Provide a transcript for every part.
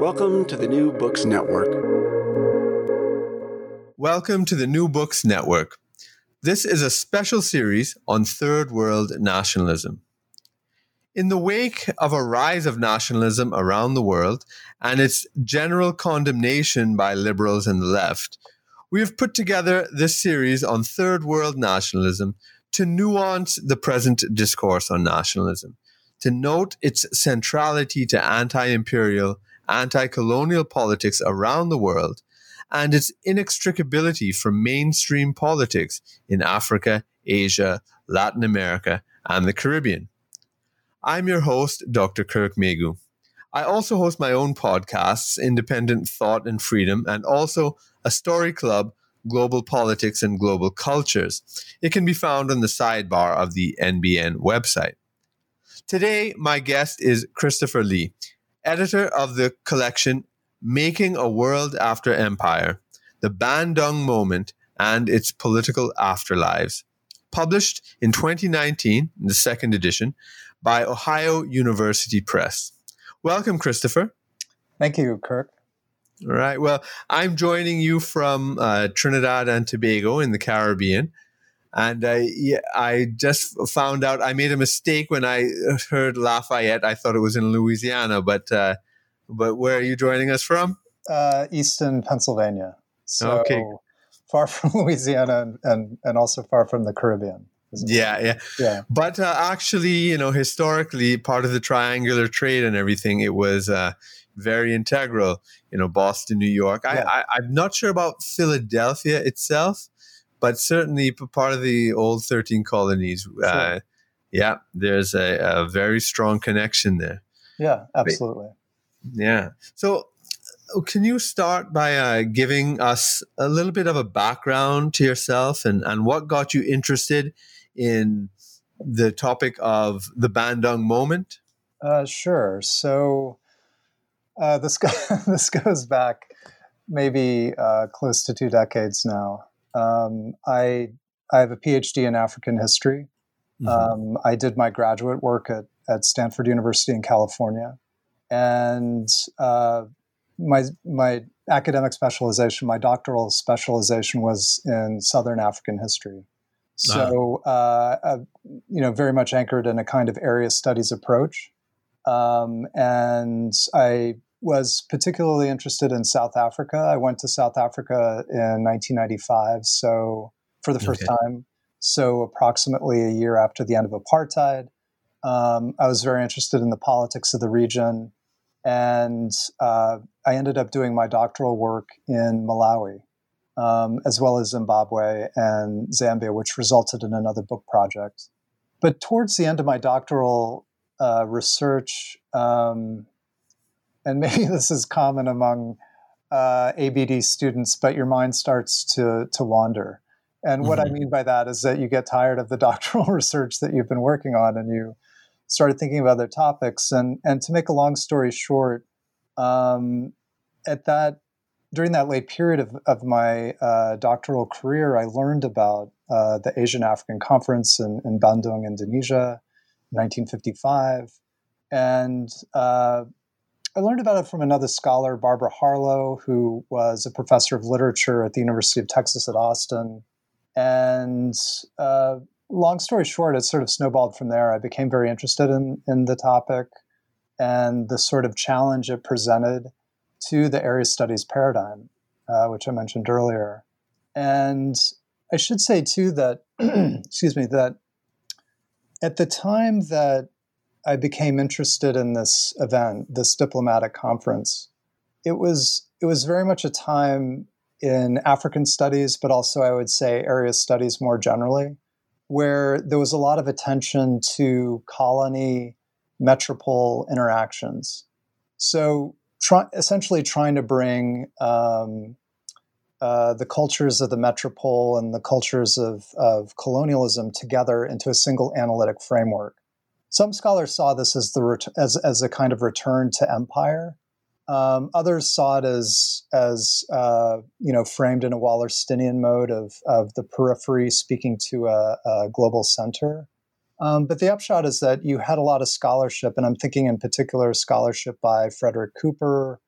Welcome to the New Books Network. Welcome to the New Books Network. This is a special series on Third World nationalism. In the wake of a rise of nationalism around the world and its general condemnation by liberals and the left, we have put together this series on Third World nationalism to nuance the present discourse on nationalism, to note its centrality to anti imperial anti colonial politics around the world and its inextricability from mainstream politics in Africa, Asia, Latin America, and the Caribbean. I'm your host, Dr. Kirk Meighoo. I also host my own podcasts, Independent Thought and Freedom, and also a story club, Global Politics and Global Cultures. It can be found on the sidebar of the NBN website. Today, my guest is Christopher Lee editor of the collection Making a World After Empire The Bandung Moment and Its Political Afterlives, published in 2019, in the second edition, by Ohio University Press. Welcome, Christopher. Thank you, Kirk. All right. Well, I'm joining you from uh, Trinidad and Tobago in the Caribbean. And I, yeah, I just found out I made a mistake when I heard Lafayette. I thought it was in Louisiana, but uh, but where are you joining us from? Uh, Easton, Pennsylvania. So okay. far from Louisiana and, and, and also far from the Caribbean. Yeah, yeah, yeah. But uh, actually, you know, historically, part of the triangular trade and everything, it was uh, very integral. You know, Boston, New York. Yeah. I, I, I'm not sure about Philadelphia itself but certainly part of the old 13 colonies. Sure. Uh, yeah, there's a, a, very strong connection there. Yeah, absolutely. But, yeah. So, uh, can you start by uh, giving us a little bit of a background to yourself and, and what got you interested in the topic of the Bandung moment? Uh, sure. So, uh, this, this goes back maybe uh, close to two decades now. Um, I I have a PhD in African history. Mm-hmm. Um, I did my graduate work at, at Stanford University in California, and uh, my my academic specialization, my doctoral specialization, was in Southern African history. So, uh, uh, you know, very much anchored in a kind of area studies approach. Um, and I was particularly interested in South Africa. I went to South Africa in 1995, so for the first okay. time. So approximately a year after the end of apartheid, um, I was very interested in the politics of the region, and uh, I ended up doing my doctoral work in Malawi, um, as well as Zimbabwe and Zambia, which resulted in another book project. But towards the end of my doctoral uh, research, um, and maybe this is common among uh, ABD students, but your mind starts to to wander. And what mm-hmm. I mean by that is that you get tired of the doctoral research that you've been working on, and you started thinking of other topics. And and to make a long story short, um, at that during that late period of, of my uh, doctoral career, I learned about uh, the Asian African Conference in, in Bandung, Indonesia, 1955, and uh, I learned about it from another scholar, Barbara Harlow, who was a professor of literature at the University of Texas at Austin. And uh, long story short, it sort of snowballed from there. I became very interested in, in the topic and the sort of challenge it presented to the area studies paradigm, uh, which I mentioned earlier. And I should say, too, that, excuse me, that at the time that I became interested in this event, this diplomatic conference. It was it was very much a time in African studies, but also I would say area studies more generally, where there was a lot of attention to colony metropole interactions. So, try, essentially, trying to bring um, uh, the cultures of the metropole and the cultures of, of colonialism together into a single analytic framework. Some scholars saw this as the ret- as, as a kind of return to empire. Um, others saw it as as uh, you know framed in a Wallersteinian mode of of the periphery speaking to a, a global center. Um, but the upshot is that you had a lot of scholarship, and I'm thinking in particular scholarship by Frederick Cooper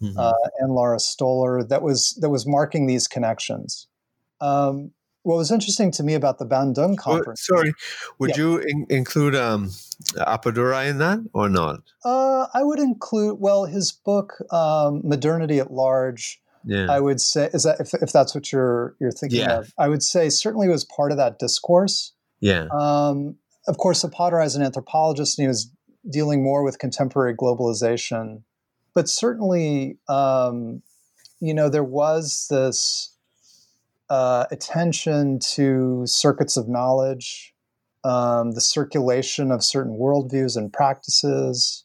mm-hmm. uh, and Laura Stoler that was that was marking these connections. Um, what was interesting to me about the Bandung conference. Well, sorry, would yeah. you in- include um, Appadurai in that or not? Uh, I would include. Well, his book um, "Modernity at Large." Yeah. I would say is that if, if that's what you're you're thinking yeah. of, I would say certainly was part of that discourse. Yeah. Um, of course, Appadurai is an anthropologist, and he was dealing more with contemporary globalization. But certainly, um, you know, there was this uh, attention to circuits of knowledge, um, the circulation of certain worldviews and practices.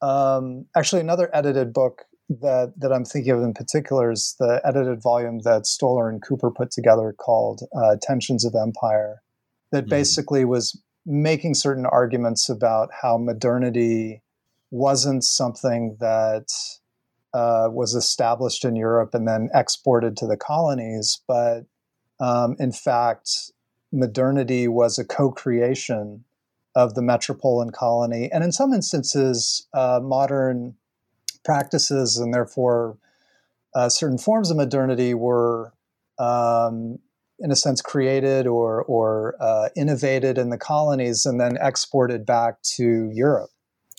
Um, actually, another edited book that that I'm thinking of in particular is the edited volume that Stoler and Cooper put together called uh, "Tensions of Empire," that mm-hmm. basically was making certain arguments about how modernity wasn't something that uh, was established in Europe and then exported to the colonies, but um, in fact, modernity was a co creation of the metropolitan colony. And in some instances, uh, modern practices and therefore uh, certain forms of modernity were um, in a sense, created or or uh, innovated in the colonies and then exported back to Europe.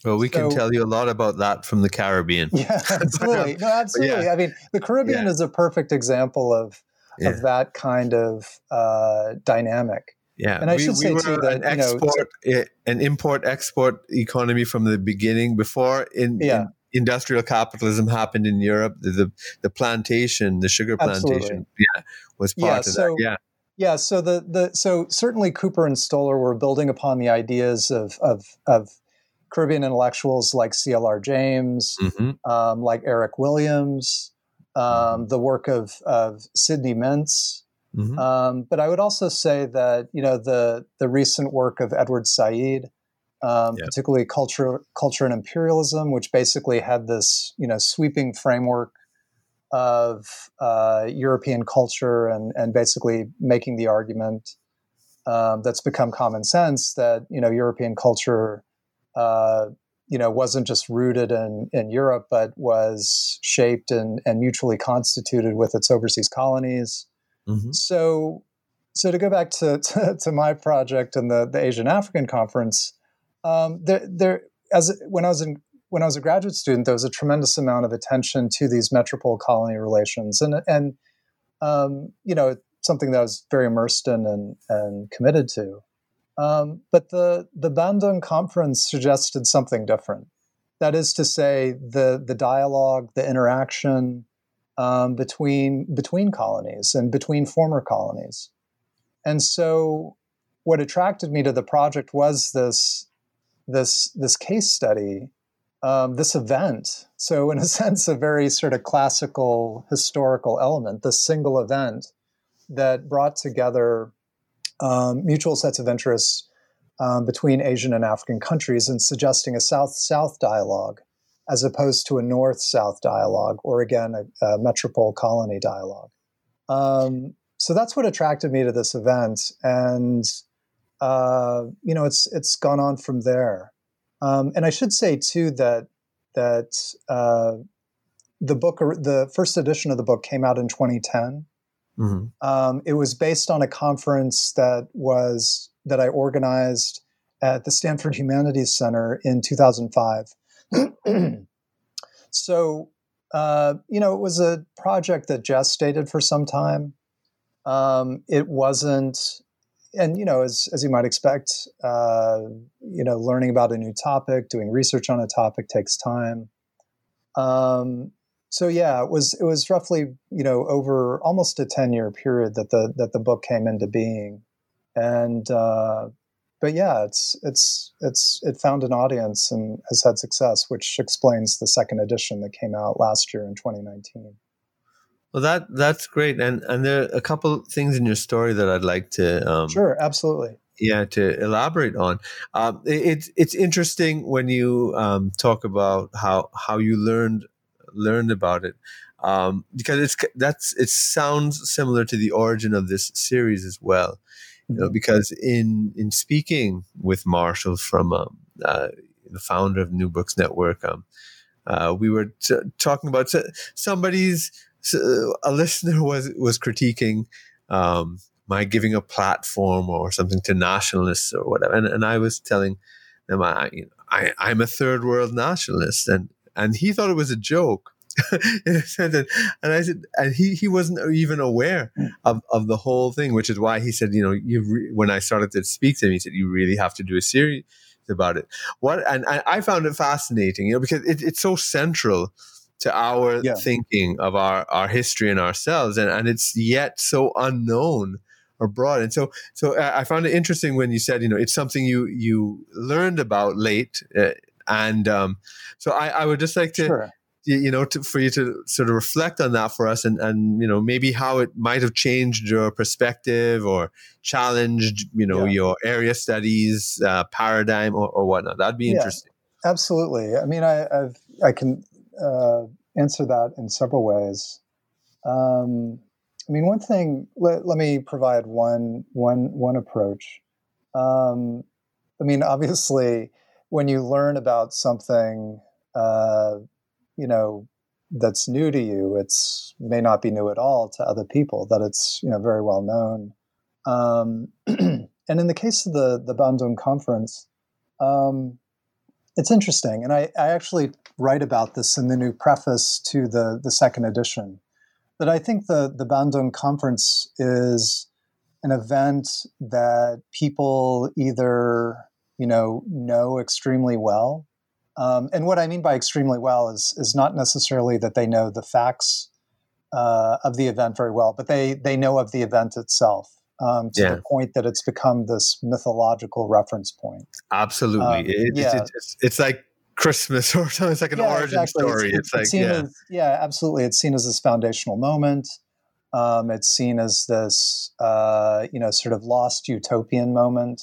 Well, we so, can tell you a lot about that from the Caribbean. Yeah, absolutely. No, absolutely. Yeah. I mean, the Caribbean yeah. is a perfect example of yeah. of that kind of uh, dynamic. Yeah, and I we, should say too that an export, you know, an import export economy from the beginning. Before in, in industrial capitalism happened in Europe, the the, the plantation, the sugar plantation, Absolutely. yeah, was part of so, that. Yeah. Yeah, so the, the so certainly Cooper and Stoler were building upon the ideas of of, of Caribbean intellectuals like C.L.R. James, mm-hmm. um, like Eric Williams, um, mm-hmm. the work of of Sidney Mintz. Mm-hmm. Um, but I would also say that you know the the recent work of Edward Said, um, yeah. particularly culture culture and imperialism, which basically had this you know sweeping framework of uh, European culture and, and basically making the argument um, that's become common sense that you know European culture uh, you know wasn't just rooted in, in Europe but was shaped and, and mutually constituted with its overseas colonies. Mm-hmm. So so to go back to, to, to, my project and the, the Asian African conference, um, there, there as when I was in when I was a graduate student, there was a tremendous amount of attention to these metropole colony relations, and and um, you know something that I was very immersed in and, and committed to. Um, but the the Bandung conference suggested something different. That is to say, the the dialogue, the interaction um, between between colonies and between former colonies. And so, what attracted me to the project was this this this case study um, this event. So, in a sense, a very sort of classical historical element, the single event that brought together um, mutual sets of interests um, between Asian and African countries and suggesting a South South dialogue as opposed to a North South dialogue or, again, a, a metropole colony dialogue. Um, so that's what attracted me to this event. And, uh, you know, it's, it's gone on from there. Um, and I should say too that that uh, the book, the first edition of the book, came out in 2010. Mm-hmm. Um, it was based on a conference that was that I organized at the Stanford Humanities Center in 2005. so, uh, you know, it was a project that gestated for some time. Um, it wasn't and you know, as as you might expect, uh, you know, learning about a new topic, doing research on a topic takes time. Um, so yeah, it was it was roughly you know over almost a ten year period that the that the book came into being, and uh, but yeah, it's it's it's it found an audience and has had success, which explains the second edition that came out last year in 2019. Well, that that's great, and and there are a couple things in your story that I'd like to um, sure, absolutely, yeah, to elaborate on. Um, it, it's it's interesting when you um, talk about how how you learned learned about it um, because it's that's it sounds similar to the origin of this series as well. You know, mm-hmm. because in in speaking with Marshall from um, uh, the founder of New Books Network, um, uh, we were t- talking about somebody's a listener was was critiquing um, my giving a platform or something to nationalists or whatever, and, and I was telling them I, you know, I I'm a third world nationalist, and and he thought it was a joke. and I said, and he, he wasn't even aware hmm. of, of the whole thing, which is why he said, you know, you re- when I started to speak to him, he said, you really have to do a series about it. What and, and I found it fascinating, you know, because it, it's so central to our yeah. thinking of our, our history and ourselves, and, and it's yet so unknown or broad. And so, so I found it interesting when you said, you know, it's something you you learned about late, uh, and um, so I, I would just like to. Sure you know, to, for you to sort of reflect on that for us and, and, you know, maybe how it might have changed your perspective or challenged, you know, yeah. your area studies uh, paradigm or, or whatnot. That'd be yeah, interesting. Absolutely. I mean, I, I've, I can uh, answer that in several ways. Um, I mean, one thing, let, let me provide one, one, one approach. Um, I mean, obviously, when you learn about something, uh, you know that's new to you it's may not be new at all to other people that it's you know very well known. Um, and in the case of the the bandung conference um, it's interesting and I, I actually write about this in the new preface to the the second edition that i think the the bandung conference is an event that people either you know know extremely well um, and what I mean by extremely well is is not necessarily that they know the facts uh, of the event very well, but they they know of the event itself um, to yeah. the point that it's become this mythological reference point. Absolutely, um, it, yeah. It's, it's, it's, like Christmas or something. It's like an yeah, origin exactly. story. It's, it's, it's like yeah, as, yeah, absolutely. It's seen as this foundational moment. Um, it's seen as this, uh, you know, sort of lost utopian moment.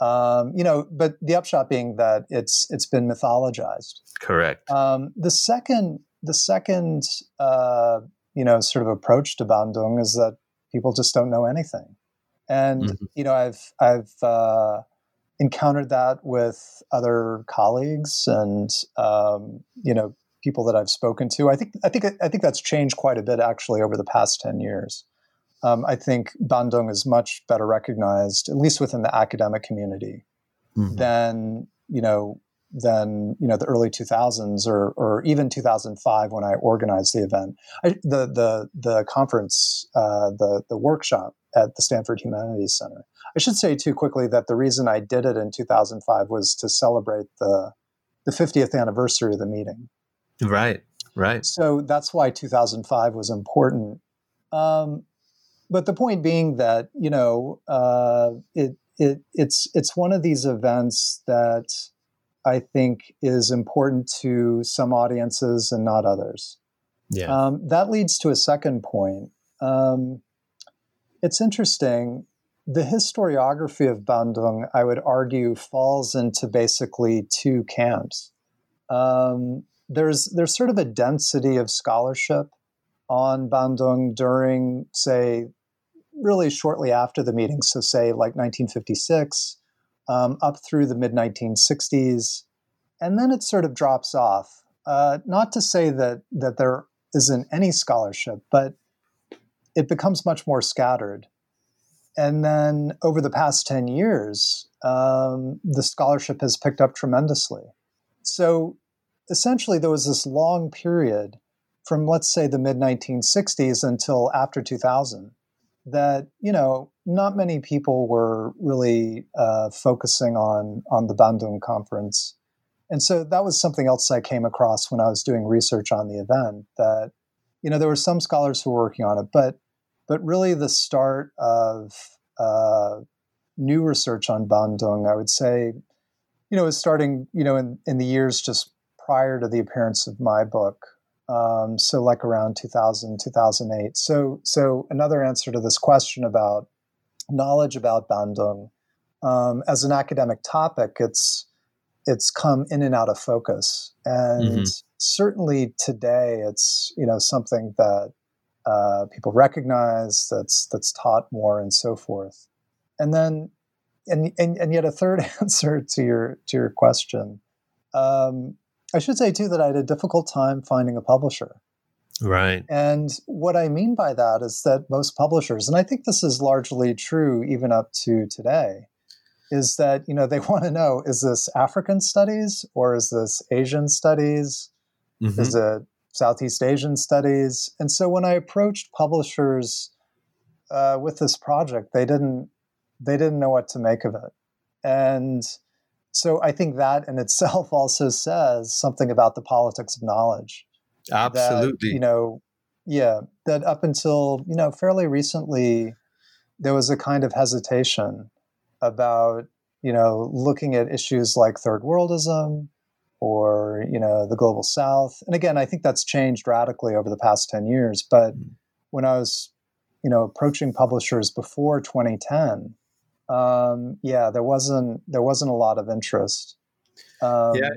Um, you know, but the upshot being that it's it's been mythologized. Correct. Um, the second the second uh, you know sort of approach to Bandung is that people just don't know anything, and mm-hmm. you know I've I've uh, encountered that with other colleagues and um, you know people that I've spoken to. I think I think I think that's changed quite a bit actually over the past ten years um, I think Bandung is much better recognized, at least within the academic community, mm-hmm. than you know than you know the early 2000s or or even 2005 when I organized the event. I, the the the conference, uh, the the workshop at the Stanford Humanities Center. I should say too quickly that the reason I did it in 2005 was to celebrate the the 50th anniversary of the meeting. Right, right. So that's why 2005 was important. Um, but the point being that you know uh, it it it's it's one of these events that I think is important to some audiences and not others. Yeah. Um, that leads to a second point. Um, it's interesting. The historiography of Bandung, I would argue, falls into basically two camps. Um, there's there's sort of a density of scholarship on Bandung during, say, really shortly after the meeting, so say like 1956, um, up through the mid 1960s, and then it sort of drops off. Uh, not to say that that there isn't any scholarship, but it becomes much more scattered. And then over the past 10 years, um, the scholarship has picked up tremendously. So essentially, there was this long period from, let's say, the mid 1960s until after 2000, that you know not many people were really uh, focusing on on the Bandung conference, and so that was something else I came across when I was doing research on the event. That you know there were some scholars who were working on it, but but really the start of uh, new research on Bandung, I would say, you know, was starting, you know, in, in the years just prior to the appearance of my book. Um, so like around 2000, 2008. So, so another answer to this question about knowledge about Bandung um, as an academic topic, it's it's come in and out of focus, and mm-hmm. certainly today, it's you know something that uh, people recognize, that's that's taught more, and so forth. And then, and and, and yet a third answer to your to your question. Um, I should say too that I had a difficult time finding a publisher. Right. And what I mean by that is that most publishers, and I think this is largely true even up to today, is that you know they want to know is this African studies or is this Asian studies? Mm-hmm. Is it Southeast Asian studies? And so when I approached publishers uh, with this project, they didn't they didn't know what to make of it, and so I think that in itself also says something about the politics of knowledge. Absolutely, that, you know, yeah, that up until you know fairly recently, there was a kind of hesitation about you know looking at issues like third worldism or you know the global south and again i think that's changed radically over the past 10 years but mm. when i was you know approaching publishers before 2010 um, yeah there wasn't there wasn't a lot of interest um, yeah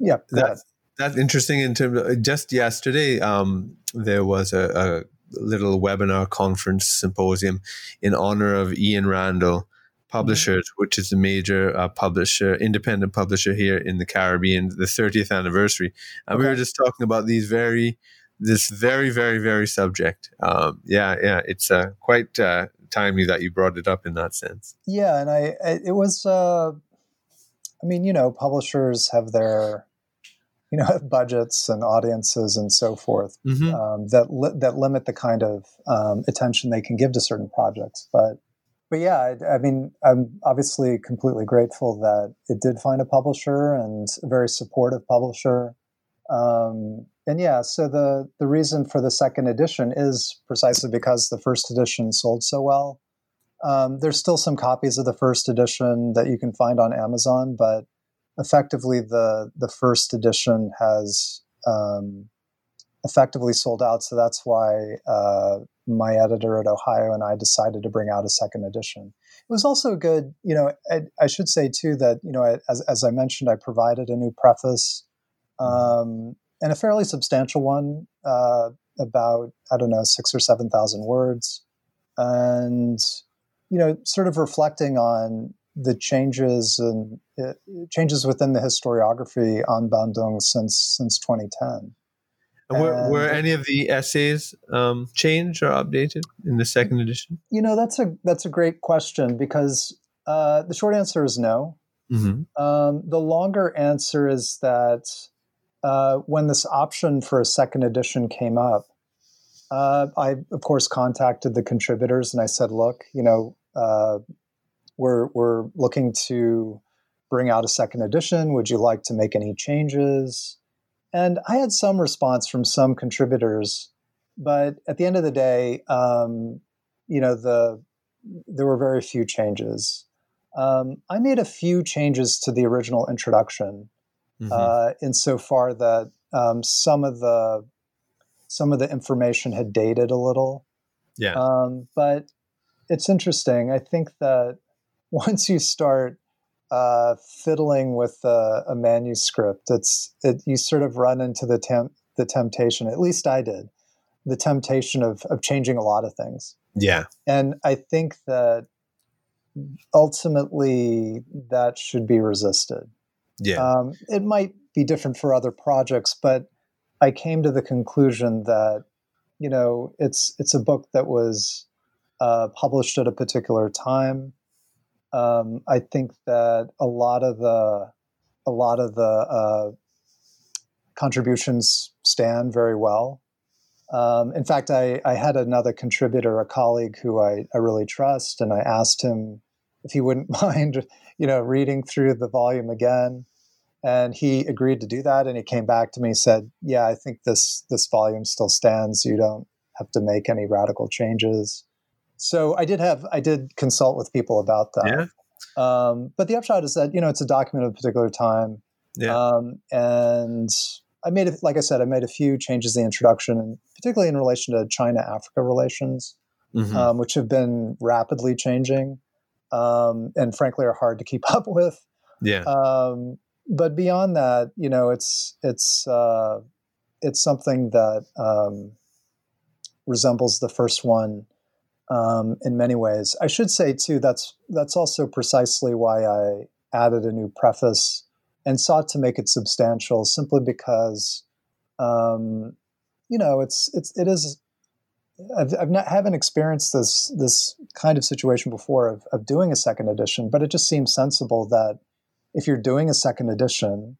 yeah that's, that's interesting in terms of just yesterday um, there was a, a little webinar conference symposium in honor of Ian Randle Publishers, mm-hmm. which is a major uh, publisher, independent publisher here in the Caribbean, the 30th anniversary. And okay. we were just talking about these very, this very, very, very subject. Um, yeah, yeah, it's uh, quite uh, timely that you brought it up in that sense. Yeah, and I, it was, uh, I mean, you know, publishers have their, you know, budgets and audiences and so forth mm-hmm. um, that li- that limit the kind of um, attention they can give to certain projects, but but yeah, I, I, mean, I'm obviously completely grateful that it did find a publisher and a very supportive publisher. Um, and yeah, so the the reason for the second edition is precisely because the first edition sold so well. Um, there's still some copies of the first edition that you can find on Amazon, but effectively the the first edition has um, effectively sold out. So that's why uh, my editor at Ohio and I decided to bring out a second edition. It was also good, you know, I, I should say too that, you know, as, as I mentioned, I provided a new preface um, and a fairly substantial one, uh, about, I don't know, six or 7,000 words. And, you know, sort of reflecting on the changes and uh, changes within the historiography on Bandung since since 2010. Were, were, any of the essays um, changed or updated in the second edition? You know, that's a that's a great question because uh, the short answer is no. Mm-hmm. Um, the longer answer is that uh, when this option for a second edition came up, uh, I of course contacted the contributors and I said, "Look, you know, uh, we're we're looking to bring out a second edition. Would you like to make any changes?" And I had some response from some contributors, but at the end of the day, um, you know, the there were very few changes. Um, I made a few changes to the original introduction, mm-hmm. uh, insofar that um, some of the some of the information had dated a little. Yeah. Um, but it's interesting. I think that once you start uh, fiddling with a, a, manuscript. It's it, you sort of run into the temp, the temptation. At least I did, the temptation of of changing a lot of things. Yeah, and I think that ultimately that should be resisted. Yeah, um, it might be different for other projects, but I came to the conclusion that you know it's it's a book that was uh, published at a particular time um, I think that a lot of the a lot of the uh, contributions stand very well. Um, in fact, I, I, had another contributor, a colleague who I, I, really trust, and I asked him if he wouldn't mind, you know, reading through the volume again. And he agreed to do that. And he came back to me and said, "Yeah, I think this this volume still stands. You don't have to make any radical changes." So I did have I did consult with people about that. Um, but the upshot is that you know it's a document of a particular time, Yeah. um, and I made, it, like I said, I made a few changes in the introduction, and particularly in relation to China-Africa relations, Mhm. um, which have been rapidly changing, um, and frankly are hard to keep up with. yeah. Um, but beyond that, you know, it's it's uh, it's something that um, resembles the first one um, in many ways. I should say too that's that's also precisely why I added a new preface and sought to make it substantial, simply because um, you know it's it's it is. I've, I've not haven't experienced this this kind of situation before of, of doing a second edition, but it just seems sensible that if you're doing a second edition,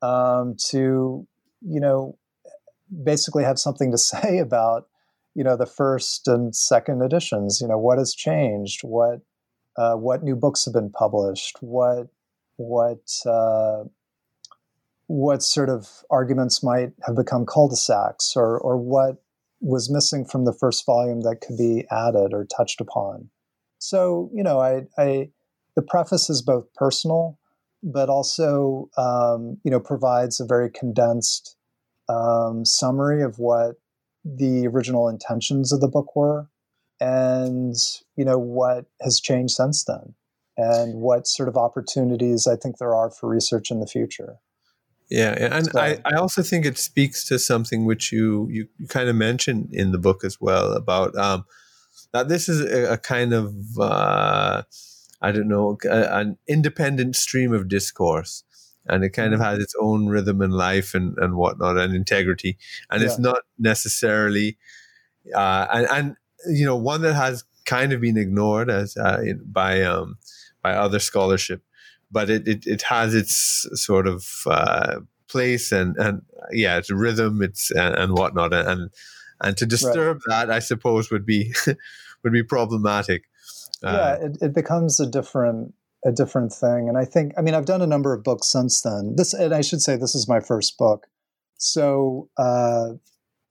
um, to you know basically have something to say about you know the first and second editions. You know what has changed, what uh, what new books have been published, what what uh, what sort of arguments might have become cul-de-sacs, or or what was missing from the first volume that could be added or touched upon. So you know, I, I the preface is both personal but also um, you know provides a very condensed um, summary of what the original intentions of the book were and you know what has changed since then and what sort of opportunities i think there are for research in the future Yeah, yeah, and So- I, I also think it speaks to something which you you kind of mentioned in the book as well about um, that this is a, a kind of uh, I don't know a, an independent stream of discourse, and it kind of Mm-hmm. has its own rhythm and life and and whatnot and integrity, and it's not necessarily uh, and and you know one that has kind of been ignored as uh, by um, by other scholarship but it, it, it has its sort of uh, place and, and yeah, it's rhythm, it's and, and whatnot, and and to disturb that, I suppose, would be would be problematic. Uh, yeah it, it becomes a different a different thing and i think i mean i've done a number of books since then. This and i should say this is my first book. So uh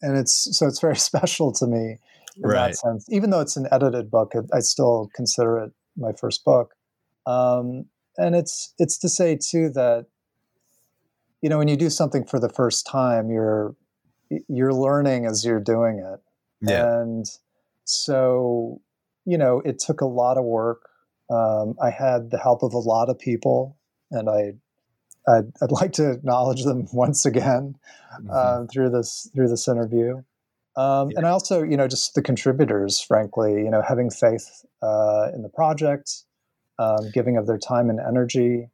and it's so it's very special to me in Right. that sense. Even though it's an edited book i still consider it my first book. Um and it's it's to say too that you know when you do something for the first time you're you're learning as you're doing it yeah, and so you know it took a lot of work um, i had the help of a lot of people and i i'd, I'd like to acknowledge them once again Mhm. um, through this through this interview um, Yeah. and also you know just the contributors frankly you know having faith uh, in the project um, giving of their time and energy.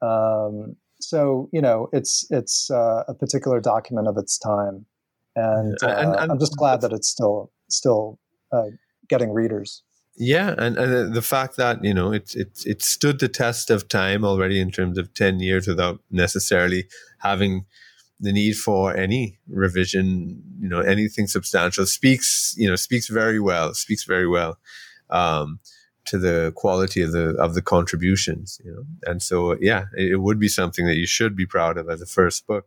Um, so you know it's it's uh, a particular document of its time. And, Yeah, and- uh, and- i'm just glad that it's still still uh, getting readers. Yeah, and and uh, the fact that you know it it it stood the test of time already in terms of ten years without necessarily having the need for any revision, you know, anything substantial. Speaks, you know, speaks very well, speaks very well. Um, to the quality of the of the contributions, you know. And so, yeah, it, it would be something that you should be proud of as a first book.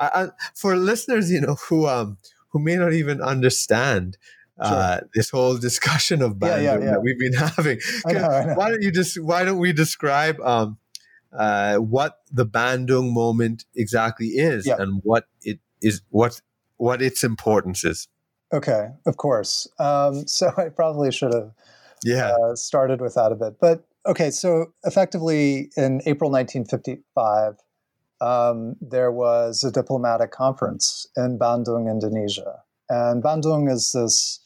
I, I, for listeners, you know, who um who may not even understand. Uh, this whole discussion of Yeah, yeah, Bandung yeah. that we've been having. I know, I know. Why don't you just why don't we describe um, uh, what the Bandung moment exactly is Yeah. and what it is what what its importance is. okay of course um, so i probably should have Yeah. uh, started with that a bit. But okay, so effectively in April 1955, um, there was a diplomatic conference in Bandung, Indonesia. And Bandung is this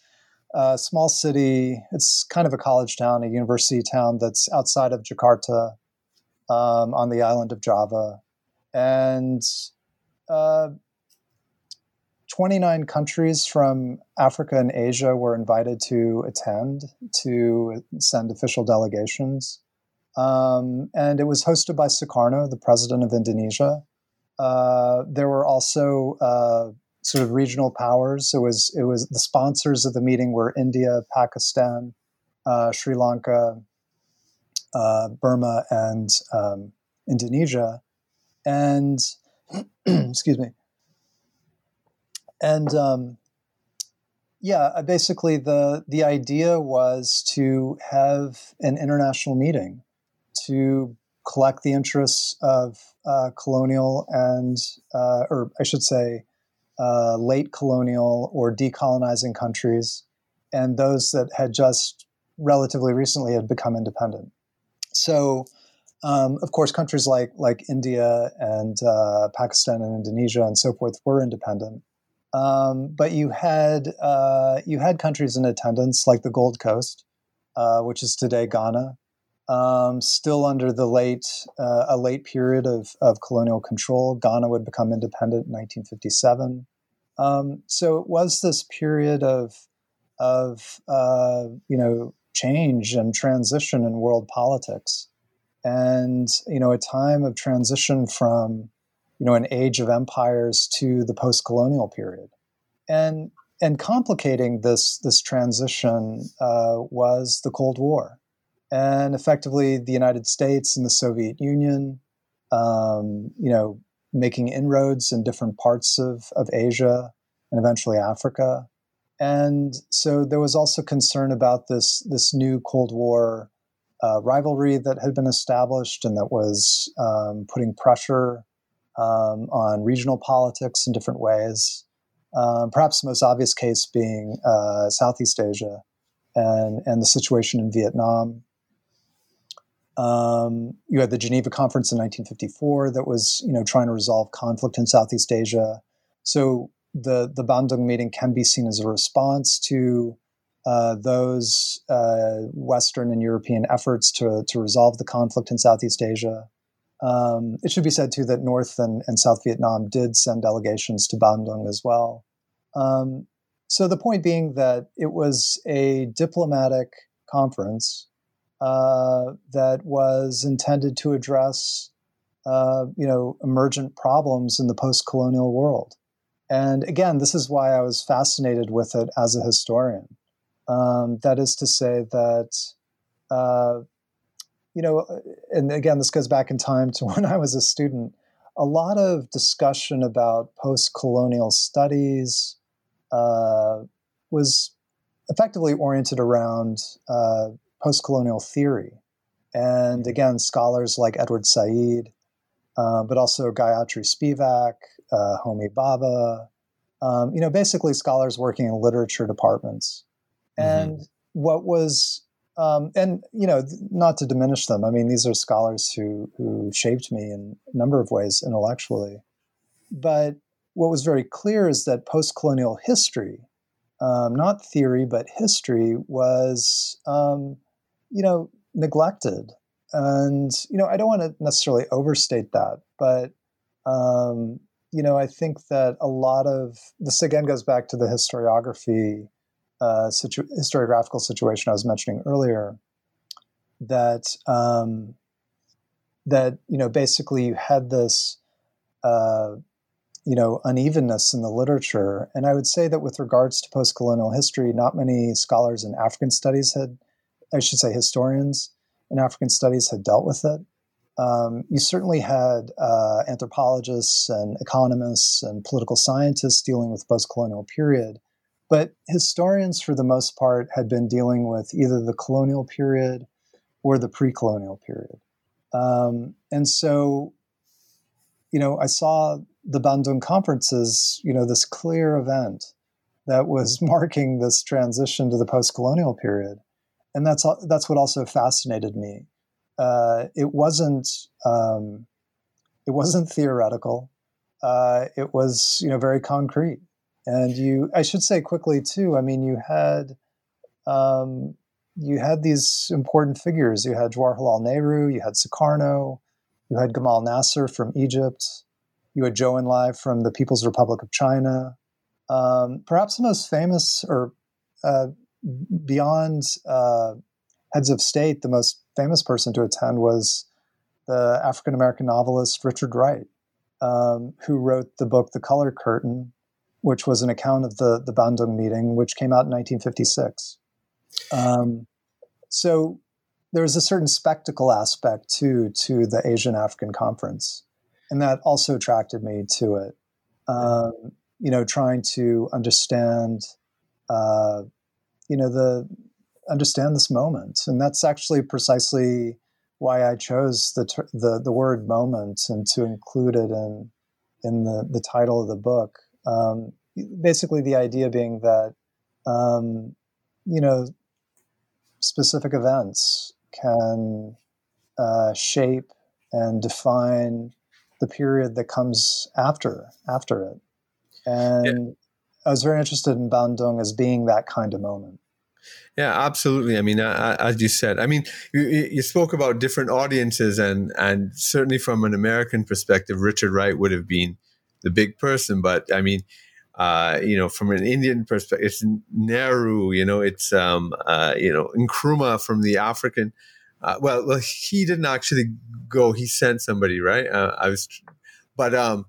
uh, small city, it's kind of a college town, a university town that's outside of Jakarta um, on the island of Java. And uh, 29 countries from Africa and Asia were invited to attend to send official delegations. Um, and it was hosted by Sukarno, the president of Indonesia. Uh, there were also uh, sort of regional powers. It was it was the sponsors of the meeting were India, Pakistan, uh, Sri Lanka, uh, Burma, and um, Indonesia. And excuse me and um, yeah, basically the the idea was to have an international meeting to collect the interests of uh, colonial and, uh, or I should say, uh, late colonial or decolonizing countries, and those that had just relatively recently had become independent. So, um, of course, countries like like India and uh, Pakistan and Indonesia and so forth were independent. Um, but you had uh, you had countries in attendance like the Gold Coast, uh, which is today Ghana, um, still under the late uh, a late period of, of colonial control. Ghana would become independent in 1957. Um, so it was this period of of uh, you know change and transition in world politics, and you know a time of transition from you know an age of empires to the post-colonial period, and and complicating this this transition uh, was the Cold War, and effectively the United States and the Soviet Union, um, you know, making inroads in different parts of of Asia and eventually Africa, and so there was also concern about this this new Cold War uh, rivalry that had been established and that was um, putting pressure um, on regional politics in different ways. Um, perhaps the most obvious case being uh, Southeast Asia and, and the situation in Vietnam. Um, you had the Geneva Conference in 1954 that was, you know, trying to resolve conflict in Southeast Asia. So the the Bandung meeting can be seen as a response to uh, those uh, Western and European efforts to to resolve the conflict in Southeast Asia. Um, it should be said too that North and, and, South Vietnam did send delegations to Bandung as well. Um, so the point being that it was a diplomatic conference uh, that was intended to address, uh, you know, emergent problems in the post-colonial world. And again, this is why I was fascinated with it as a historian. Um, that is to say that, uh, you know, uh, and again, this goes back in time to when I was a student. A lot of discussion about post colonial studies uh, was effectively oriented around uh, post colonial theory. And again, scholars like Edward Said, uh, but also Gayatri Spivak, uh, Homi Bhabha, um, you know, basically scholars working in literature departments. Mm-hmm. And what was, um, and you know, not to diminish them. I mean, these are scholars who who shaped me in a number of ways intellectually. But what was very clear is that post-colonial history, um, not theory but history, was um, you know neglected. And you know, I don't want to necessarily overstate that, but um, you know, I think that a lot of this again goes back to the historiography, situ- historiographical situation I was mentioning earlier. That um, that you know, basically, you had this, uh, you know, unevenness in the literature, and I would say that with regards to post-colonial history, not many scholars in African studies had, I should say, historians in African studies had dealt with it um, you certainly had uh, anthropologists and economists and political scientists dealing with post-colonial period, but historians, for the most part, had been dealing with either the colonial period or the pre-colonial period. Um, and so, you know, I saw the Bandung conferences, you know, this clear event that was marking this transition to the post-colonial period, and that's that's what also fascinated me uh, it wasn't um, it wasn't theoretical. Uh, it was you know very concrete, and you I should say quickly too. I mean, you had um, you had these important figures. You had Jawaharlal Nehru, you had Sukarno, you had Gamal Nasser from Egypt, you had Zhou Enlai from the People's Republic of China. Um, perhaps the most famous, or uh, beyond uh, heads of state, the most famous person to attend was the African American novelist Richard Wright, um, who wrote the book The Color Curtain, which was an account of the, the Bandung meeting, which came out in 1956. Um, so there was a certain spectacle aspect to to the Asian African Conference, and that also attracted me to it. Um, you know, trying to understand, uh, you know, the understand this moment. And that's actually precisely why I chose the the the word moment and to include it in in the the title of the book. Um, basically, the idea being that um, you know specific events can uh, shape and define the period that comes after after it. And yeah. I was very interested in Bandung as being that kind of moment. Yeah, absolutely. I mean, uh, as you said, I mean, you, you, spoke about different audiences, and and certainly from an American perspective, Richard Wright would have been the big person. But I mean, uh, you know, from an Indian perspective, it's Nehru. You know, it's um, uh, you know, Nkrumah from the African. Uh, well, well, he didn't actually go. He sent somebody, right? Uh, I was, but um,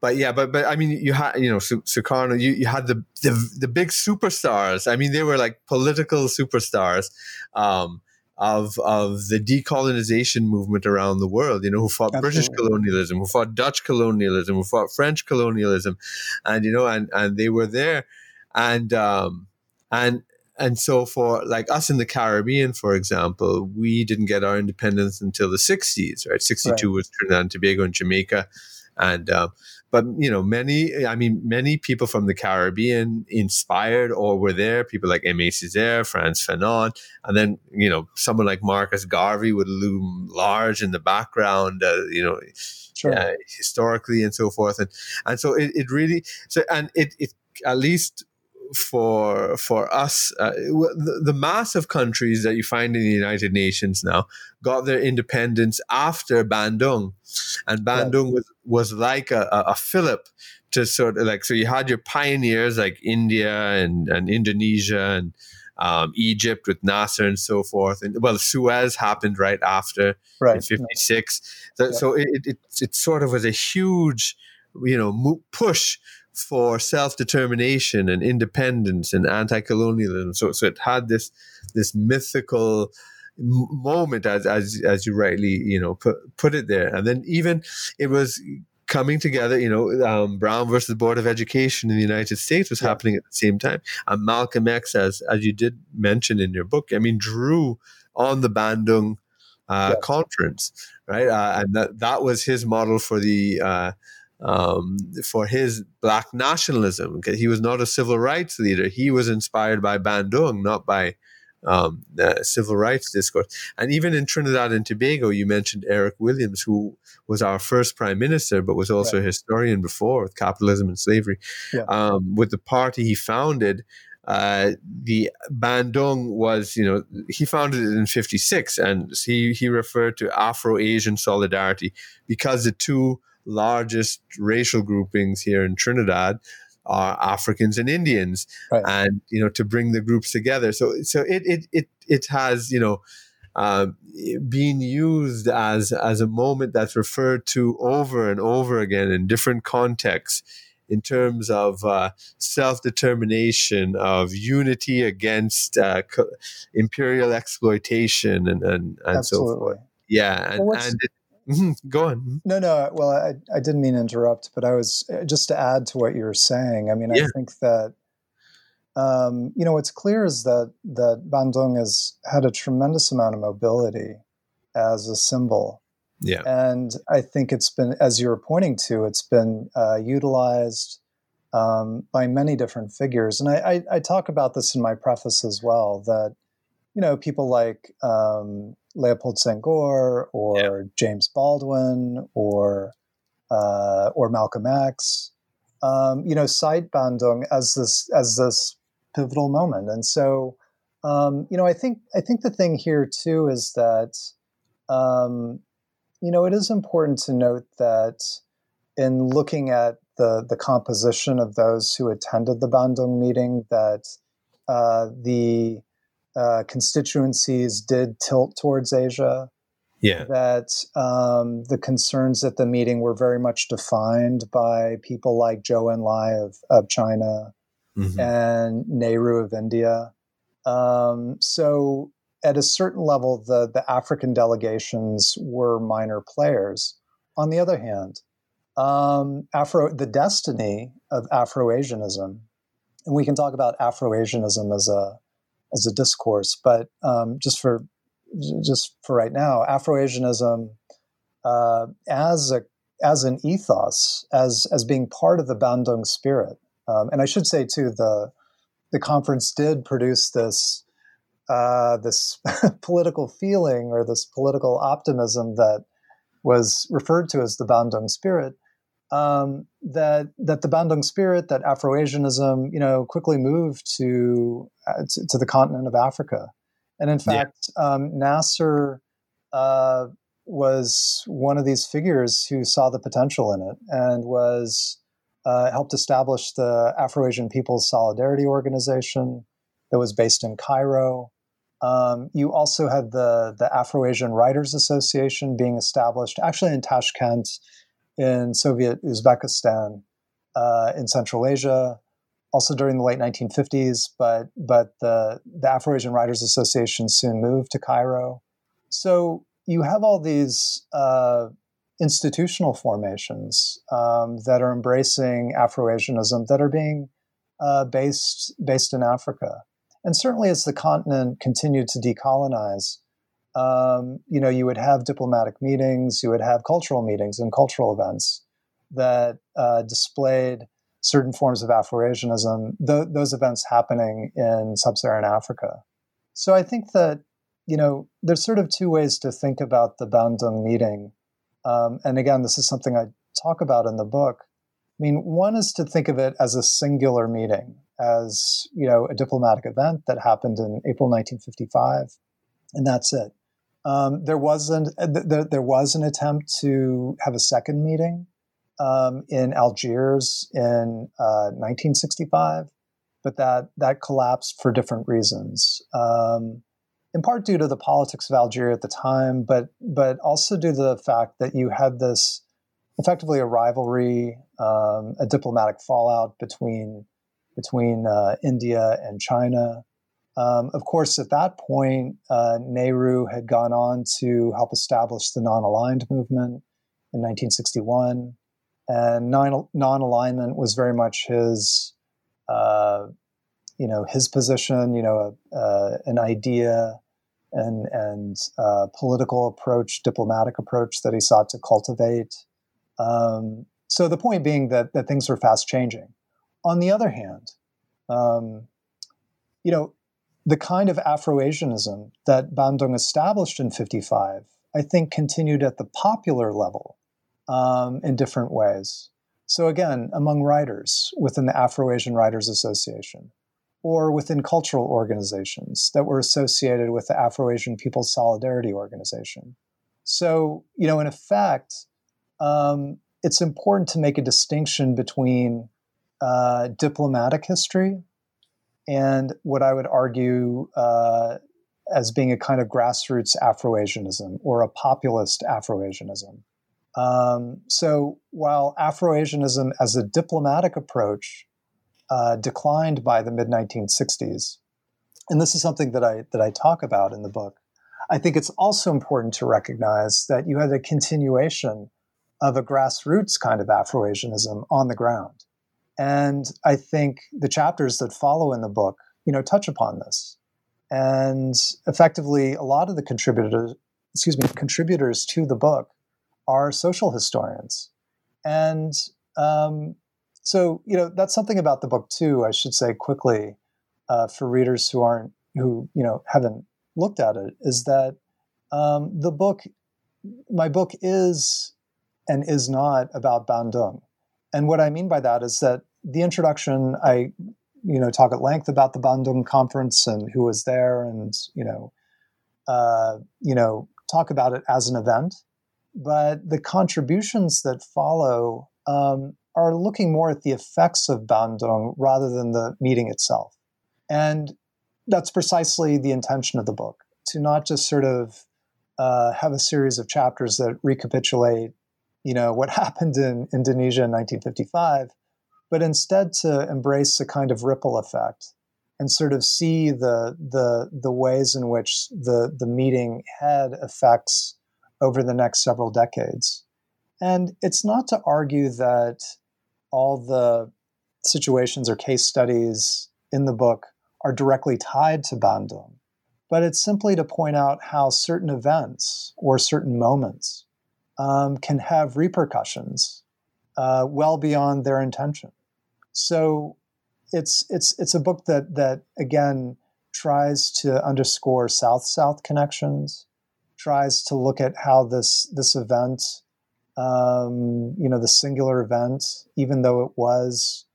but yeah, but but I mean, you had you know Sukarno, you, you had the, the the big superstars. I mean, they were like political superstars um, of of the decolonization movement around the world. You know, who fought Absolutely. British colonialism, who fought Dutch colonialism, who fought French colonialism, and you know, and and they were there, and um, and and so for like us in the Caribbean, for example, we didn't get our independence until the 60s, right? 62 right. was Trinidad and Tobago and Jamaica. And uh, but you know many i mean many people from the caribbean inspired or were there people like aimé césaire frantz fanon and then you know someone like marcus garvey would loom large in the background uh, you know sure. uh, historically and so forth and and so it, it really so and it, it at least for for us, uh, the, the, mass of countries that you find in the United Nations now got their independence after Bandung, and Bandung was was like a, a, a fillip to sort of like so you had your pioneers like India and, and Indonesia and um, Egypt with Nasser and so forth, and well, Suez happened right after right. in '56. So, yeah. so it, it it sort of was a huge, you know, push for self determination and independence and anti colonialism. So, so it had this this mythical moment as as as you rightly you know put put it there, and then even it was coming together. You know, um, Brown versus Board of Education in the United States was yeah. happening at the same time, and Malcolm X, as as you did mention in your book, I mean, drew on the Bandung uh, yeah. conference, right? Uh, and that that was his model for the uh, um, for his black nationalism. He was not a civil rights leader. He was inspired by Bandung, not by um, the civil rights discourse. And even in Trinidad and Tobago, you mentioned Eric Williams, who was our first prime minister, but was also right. a historian before with capitalism and slavery. Yeah. Um, with the party he founded, uh, the Bandung was, you know, he founded it in 56 and he, he referred to Afro Asian solidarity because the two largest racial groupings here in Trinidad are Africans and Indians, right. and you know to bring the groups together. So so it it it it has you know. Uh, being used as as a moment that's referred to over and over again in different contexts in terms of uh, self determination, of unity against uh, co- imperial exploitation, and and, and so forth. Yeah, and, well, and it, Mm-hmm. Go on. No, no. Well, I, I didn't mean to interrupt, but I was uh, just to add to what you were saying. I mean, yeah. I think that um, you know what's clear is that that Bandung has had a tremendous amount of mobility as a symbol. Yeah, and I think it's been, as you were pointing to, it's been uh, utilized um, by many different figures, and I, I, I, talk about this in my preface as well. That you know people like um, Leopold Senghor or yeah. James Baldwin or uh, or Malcolm X, um, you know, cite Bandung as this as this pivotal moment. And so, um, you know, I think I think the thing here too is that, um, you know, it is important to note that in looking at the the composition of those who attended the Bandung meeting, that uh, the uh, constituencies did tilt towards Asia. Yeah. That um, the concerns at the meeting were very much defined by people like Zhou Enlai of, of China mm-hmm. and Nehru of India. Um, so, at a certain level, the, the African delegations were minor players. On the other hand, um, Afro, the destiny of Afro Asianism, and we can talk about Afro Asianism as a as a discourse. But um, just for just for right now, Afroasianism uh, as a as an ethos, as as being part of the Bandung spirit. Um, and I should say too, the the conference did produce this uh, this political feeling or this political optimism that was referred to as the Bandung spirit. Um, that that the Bandung spirit, that Afroasianism, you know, quickly moved to, uh, to, to the continent of Africa, and in fact, yeah. um, Nasser uh, was one of these figures who saw the potential in it and was uh, helped establish the Afro-Asian People's Solidarity Organization that was based in Cairo. Um, you also had the the Afro-Asian Writers Association being established actually in Tashkent in Soviet Uzbekistan uh, in Central Asia, also during the late 1950s. But but the the Afro-Asian Writers Association soon moved to Cairo. So you have all these uh, institutional formations um, that are embracing Afro-Asianism that are being uh, based based in Africa, and certainly as the continent continued to decolonize, um, you know, you would have diplomatic meetings, you would have cultural meetings and cultural events that uh, displayed certain forms of Afro-Asianism. Th- those events happening in sub-Saharan Africa. So I think that you know, there's sort of two ways to think about the Bandung meeting. Um, and again, this is something I talk about in the book. I mean, one is to think of it as a singular meeting, as you know, a diplomatic event that happened in April 1955, and that's it. Um, there wasn't th- there was an attempt to have a second meeting um, in Algiers in uh, 1965, but that that collapsed for different reasons. Um, in part due to the politics of Algeria at the time, but but also due to the fact that you had this effectively a rivalry, um, a diplomatic fallout between between uh, India and China. Um, of course, at that point, uh, Nehru had gone on to help establish the non-aligned movement in 1961, and non-alignment was very much his. Uh, you know his position, you know, uh, an idea and and uh, political approach, diplomatic approach that he sought to cultivate. Um, so the point being that that things are fast changing. On the other hand, um, you know, the kind of Afro-Asianism that Bandung established in '55, I think, continued at the popular level um, in different ways. So again, among writers within the Afro-Asian Writers Association, or within cultural organizations that were associated with the Afro-Asian People's Solidarity Organization. So, you know, in effect, um, it's important to make a distinction between uh, diplomatic history and what I would argue uh, as being a kind of grassroots Afro-Asianism or a populist Afro-Asianism. Um, so while Afro-Asianism as a diplomatic approach uh, declined by the mid 1960s. And this is something that I, that I talk about in the book. I think it's also important to recognize that you had a continuation of a grassroots kind of Afro Asianism on the ground. And I think the chapters that follow in the book, you know, touch upon this. And effectively, a lot of the contributors, excuse me, contributors to the book are social historians. And um, so you know that's something about the book too. I should say quickly uh, for readers who aren't who you know haven't looked at it is that um, the book, my book is and is not about Bandung. And what I mean by that is that the introduction, I you know talk at length about the Bandung conference and who was there, and you know, uh, you know, talk about it as an event. But the contributions that follow um, are looking more at the effects of Bandung rather than the meeting itself. And that's precisely the intention of the book to not just sort of uh, have a series of chapters that recapitulate, you know, what happened in Indonesia in 1955, but instead to embrace a kind of ripple effect and sort of see the the the ways in which the the meeting had effects over the next several decades. And it's not to argue that all the situations or case studies in the book are directly tied to Bandung. but it's simply to point out how certain events or certain moments um, can have repercussions uh, well beyond their intention. So it's it's it's a book that that again tries to underscore South South connections, tries to look at how this this event, um, you know, the singular event, even though it was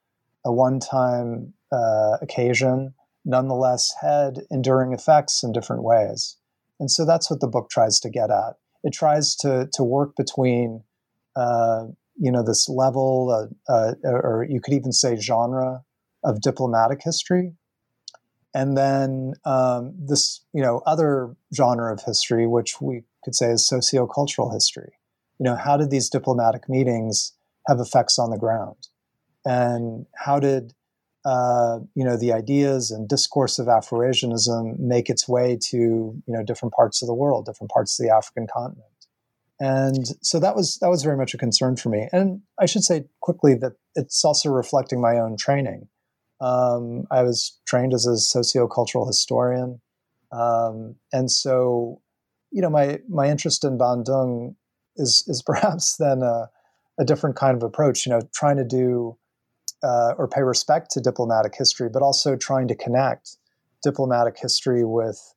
a one time uh, occasion, nonetheless had enduring effects in different ways. And so that's what the book tries to get at. It tries to to work between. Uh, you know this level, uh, or you could even say genre of diplomatic history, and then um, this you know other genre of history, which we could say is sociocultural history. You know, how did these diplomatic meetings have effects on the ground, and how did uh, you know the ideas and discourse of Afro-Asianism make its way to you know different parts of the world, different parts of the African continent? And so that was that was very much a concern for me. And I should say quickly that it's also reflecting my own training. Um, I was trained as a sociocultural historian, um, and so you know my my interest in Bandung is is perhaps then a, a different kind of approach. You know, trying to do uh, or pay respect to diplomatic history, but also trying to connect diplomatic history with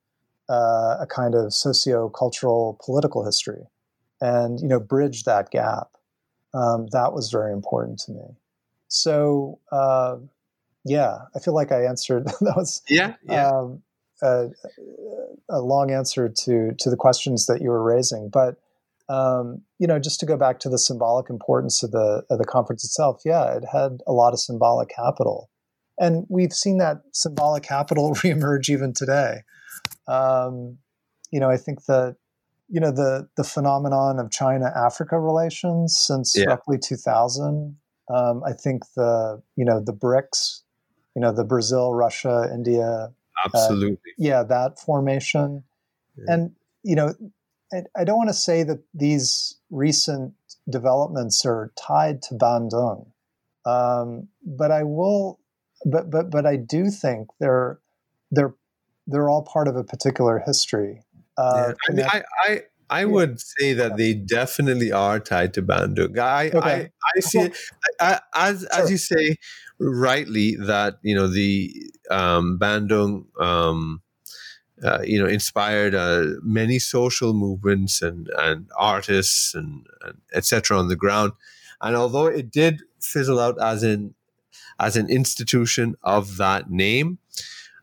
uh, a kind of socio-cultural political history and you know bridge that gap. Um, that was very important to me. So uh, yeah, I feel like I answered. that was yeah, yeah. Um, a, a, long answer to to the questions that you were raising, but. Um, you know, just to go back to the symbolic importance of the of the conference itself, yeah, it had a lot of symbolic capital, and we've seen that symbolic capital reemerge even today. Um, you know, I think that you know the the phenomenon of China Africa relations since yeah. roughly 2000. Um, I think the you know the BRICS, you know the Brazil, Russia, India, uh, absolutely, uh, yeah, that formation, yeah. and you know, I, I don't want to say that these recent developments are tied to Bandung, um, but I will, but but but I do think they're they're they're all part of a particular history uh, yeah. I, mean, I, I, I yeah. would say that they definitely are tied to Bandung. I, okay. I, I see it I, as sure. as you say rightly that you know the um, Bandung um, uh, you know inspired uh, many social movements and and artists and, and etc. on the ground. And although it did fizzle out as in as an institution of that name,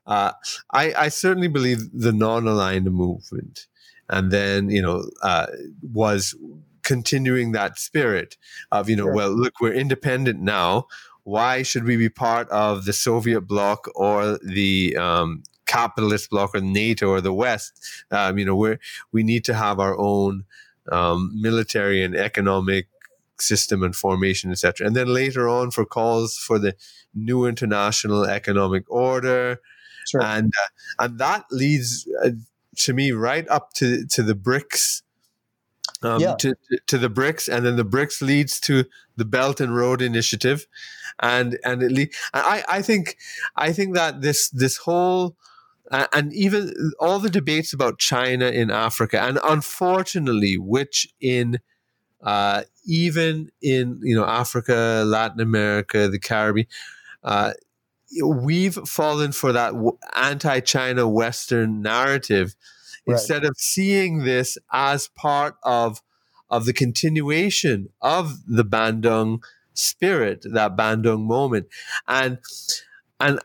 uh, I, I, certainly believe the non-aligned movement, and then you know uh, was continuing that spirit of you know sure. well look we're independent now why should we be part of the Soviet bloc or the um, capitalist bloc or NATO or the West? Um, you know, we we need to have our own um, military and economic system and formation, etc. And then later on, for calls for the new international economic order, Sure. And uh, and that leads uh, to me right up to to the BRICS. Um, yeah. to, to the BRICS, and then the BRICS leads to the Belt and Road Initiative, and and it le- I I think I think that this this whole uh, and even all the debates about China in Africa, and unfortunately, which in uh, even in you know Africa, Latin America, the Caribbean, uh, we've fallen for that anti-China Western narrative right. instead of seeing this as part of of the continuation of the Bandung spirit, that Bandung moment, and and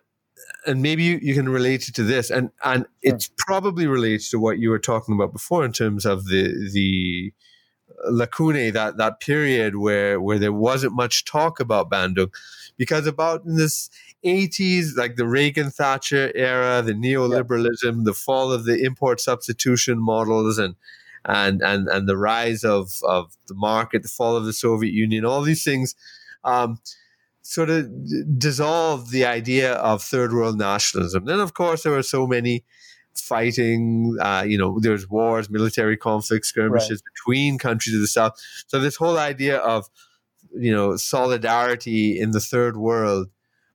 and maybe you, you can relate it to this, and and sure. it's probably related to what you were talking about before in terms of the the lacune that that period where where there wasn't much talk about Bandung, because about in this 80s, like the Reagan Thatcher era, the neoliberalism, the fall of the import substitution models, and and and and the rise of of the market, the fall of the Soviet Union, all these things. Um, sort of dissolved the idea of third world nationalism. Then, of course, there were so many fighting. Uh, you know, there's wars, military conflicts, skirmishes right. between countries of the South. So this whole idea of you know solidarity in the third world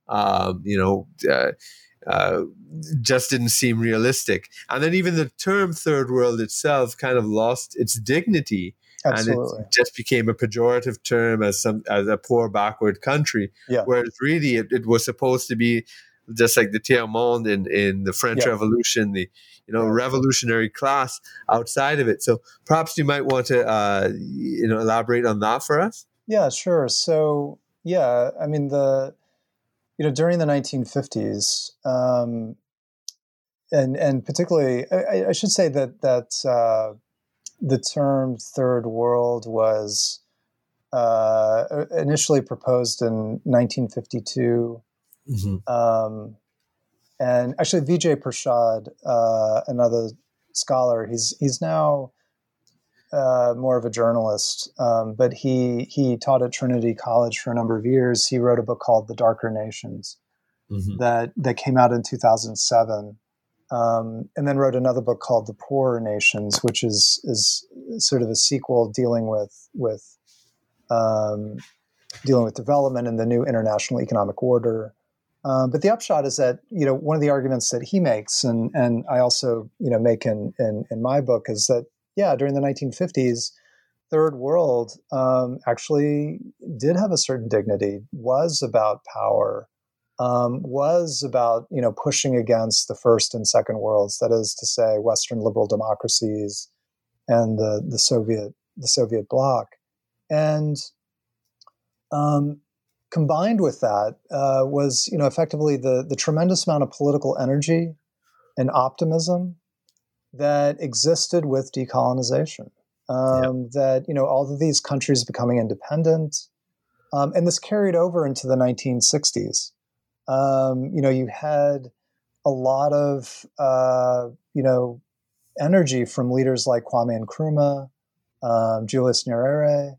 um, you know, uh, uh, just didn't seem realistic. And then even the term third world itself kind of lost its dignity. Absolutely. And it just became a pejorative term as some as a poor backward country. Yeah. Whereas really it, it was supposed to be just like the tiers monde in, in the French Yeah. Revolution, the you know revolutionary class outside of it. So perhaps you might want to uh, you know elaborate on that for us. Yeah, sure. So, yeah, I mean, the, you know, during the 1950s, um, and and particularly, I, I should say that that uh, the term "third world" was uh, initially proposed in 1952, um, and actually, Vijay Prashad, uh, another scholar, he's he's now uh, more of a journalist, um, but he he taught at Trinity College for a number of years. He wrote a book called The Darker Nations Mhm. that that came out in 2007, um, and then wrote another book called The Poorer Nations, which is is sort of a sequel dealing with with um, dealing with development and the new international economic order. Um, but the upshot is that you know one of the arguments that he makes, and and I also you know make in in, in my book, is that yeah, during the 1950s, third world um, actually did have a certain dignity, was about power, um, was about you know pushing against the first and second worlds. That is to say, Western liberal democracies and the the Soviet the Soviet bloc, and um, combined with that uh, was you know effectively the the tremendous amount of political energy and optimism that existed with decolonization. Um, That you know all of these countries becoming independent, um, and this carried over into the 1960s. Um, you know, you had a lot of uh, you know energy from leaders like Kwame Nkrumah, um, Julius Nyerere,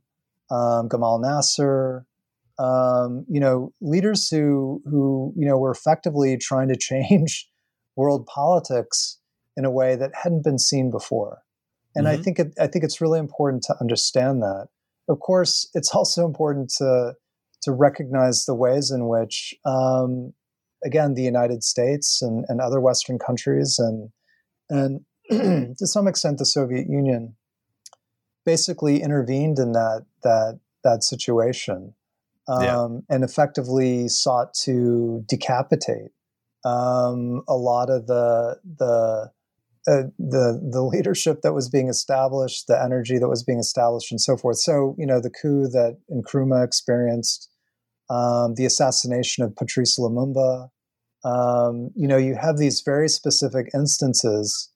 um, Gamal Nasser. Um, you know, leaders who who you know were effectively trying to change world politics in a way that hadn't been seen before. And I Mhm. think it, I think it's really important to understand that. Of course, it's also important to to recognize the ways in which, um, again, the United States and, and other Western countries and and to some extent the Soviet Union basically intervened in that that that situation um, Yeah. and effectively sought to decapitate um, a lot of the the uh, the the leadership that was being established, the energy that was being established, and so forth. So you know the coup that Nkrumah experienced, um, the assassination of Patrice Lumumba. Um, you know, you have these very specific instances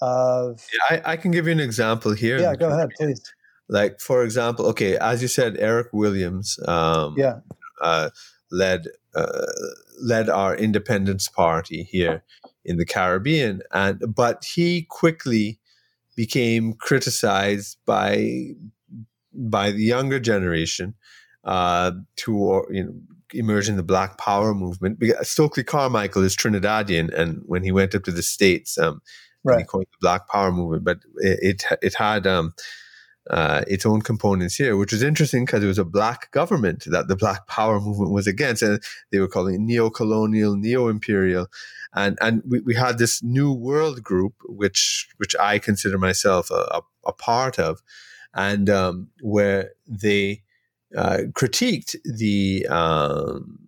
of. Yeah, I, I can give you an example here. Yeah, go ahead, please. Like for example, okay, as you said, Eric Williams, um, Yeah, uh, led uh, led our independence party here in the Caribbean, and but he quickly became criticized by by the younger generation uh, to you know emerge in the Black Power movement. Stokely Carmichael is Trinidadian, and when he went up to the states, um, and he coined the Black Power movement, but it it, it had um, uh, its own components here, which was interesting because it was a black government that the Black Power movement was against, and they were calling it neo-colonial, neo-imperial, and and we, we had this new world group, which which I consider myself a, a, a part of, and um, where they uh, critiqued the um,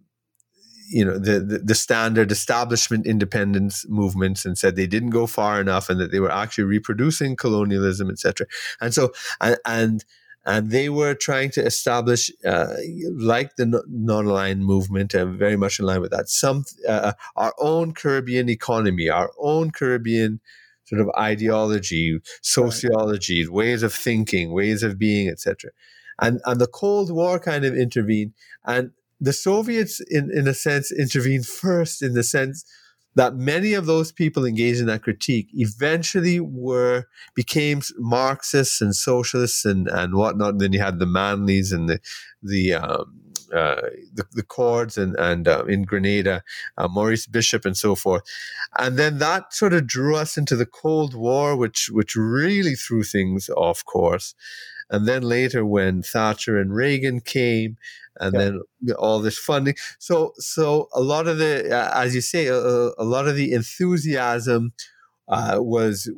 you know the, the the standard establishment independence movements and said they didn't go far enough and that they were actually reproducing colonialism etc and so and and, and they were trying to establish uh, like the non-aligned movement and very much in line with that. Some uh, our own caribbean economy our own caribbean sort of ideology sociology ways of thinking ways of being etc and and the cold war kind of intervened and the Soviets, in, in a sense, intervened first in the sense that many of those people engaged in that critique eventually were became Marxists and socialists and, and whatnot. And then you had the Manleys and the the um, uh, the, the Coards and and uh, in Grenada, uh, Maurice Bishop and so forth. And then that sort of drew us into the Cold War, which which really threw things off course. and then later when Thatcher and Reagan came, and yeah. then all this funding. So, so a lot of the, uh, as you say, a, a, lot of the enthusiasm uh, was,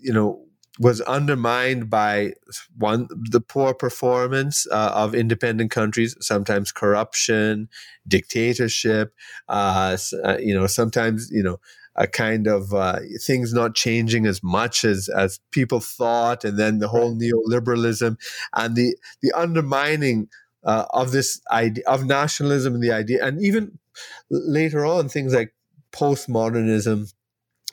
you know, was undermined by one the poor performance uh, of independent countries sometimes corruption dictatorship uh, uh, you know sometimes you know a kind of uh, things not changing as much as as people thought and then the whole neoliberalism and the the undermining uh, of this idea of nationalism and the idea and even later on things like postmodernism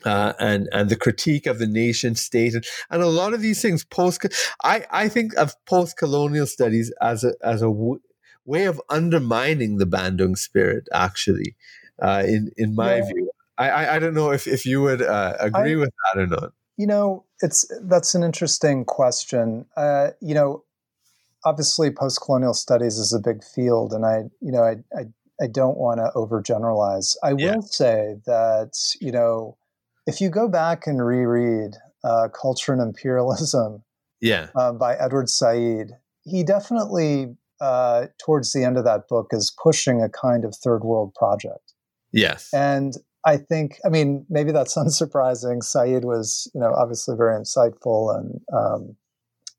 uh, and and the critique of the nation state and, and a lot of these things post I, I think of post colonial studies as a as a w- way of undermining the Bandung spirit actually uh, in in my yeah. view. I, I, I don't know if if you would uh, agree I, with that or not. You know it's that's an interesting question. Uh, you know obviously post colonial studies is a big field and I you know I I, I don't want to overgeneralize I yeah. will say that you know if you go back and reread uh, Culture and Imperialism yeah. Uh, by Edward Said, he definitely, uh, towards the end of that book, is pushing a kind of third world project. Yes. And I think, I mean, maybe that's unsurprising. Said was, you know, obviously very insightful and, um,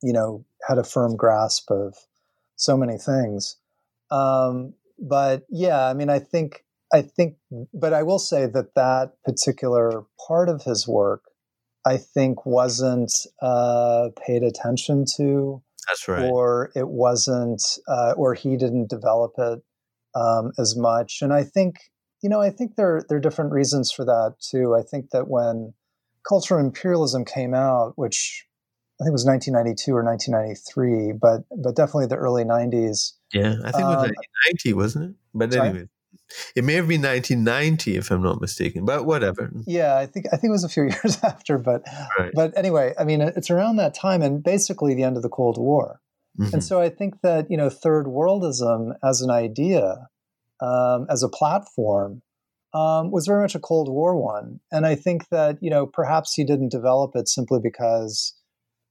you know, had a firm grasp of so many things. Um, but yeah, I mean, I think I think, but I will say that that particular part of his work, I think, wasn't uh, paid attention to. That's right. Or it wasn't, uh, or he didn't develop it um, as much. And I think, you know, I think there there are different reasons for that too. I think that when cultural imperialism came out, which I think it was 1992 or 1993, but but definitely the early 90s. Yeah, I think it was um, 1990, wasn't it? But anyway. It may have been 1990, if I'm not mistaken, but whatever. Yeah, I think I think it was a few years after, but right. but anyway, I mean, it's around that time, and basically the end of the Cold War. Mm-hmm. And so I think that you know, third worldism as an idea, um, as a platform, um, was very much a Cold War one. And I think that you know, perhaps he didn't develop it simply because,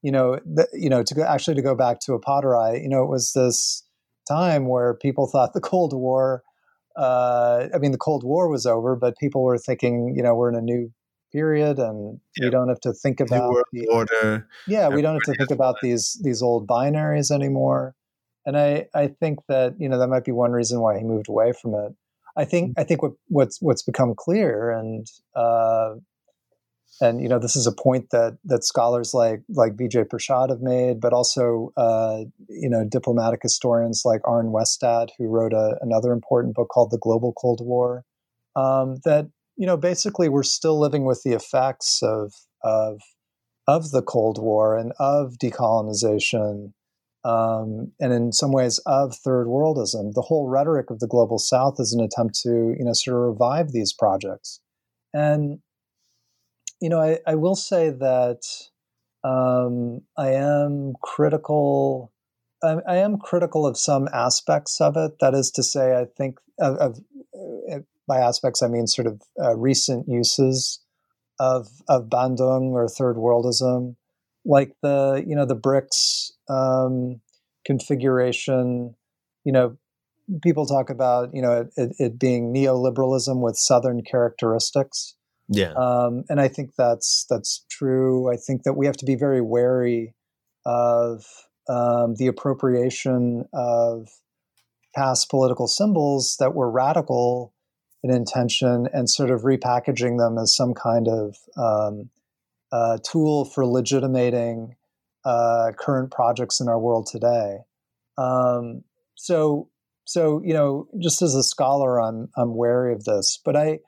you know, the, you know, to go actually to go back to a Appadurai, you know, it was this time where people thought the Cold War uh, I mean, the Cold War was over, but people were thinking, you know, we're in a new period, and we don't have to think about the order. Yeah, we don't have to think about these these old binaries anymore. And I I think that you know that might be one reason why he moved away from it. I think I think what what's what's become clear, and uh, and you know this is a point that that scholars like like Vijay Prashad have made, but also uh, you know diplomatic historians like Arne Westad, who wrote a, another important book called The Global Cold War. Um, that you know basically we're still living with the effects of of of the Cold War and of decolonization, um, and in some ways of third worldism. The whole rhetoric of the global South is an attempt to you know sort of revive these projects, and you know, I, I will say that um, I am critical. I, I, am critical of some aspects of it. That is to say, I think of, of uh, by aspects I mean sort of uh, recent uses of of Bandung or third worldism, like the you know the BRICS um, configuration. You know, people talk about you know it, it being neoliberalism with southern characteristics. Yeah. Um, and I think that's that's true. I think that we have to be very wary of um, the appropriation of past political symbols that were radical in intention and sort of repackaging them as some kind of um, uh, tool for legitimating uh, current projects in our world today. Um, so, so you know, just as a scholar, I'm I'm wary of this, but I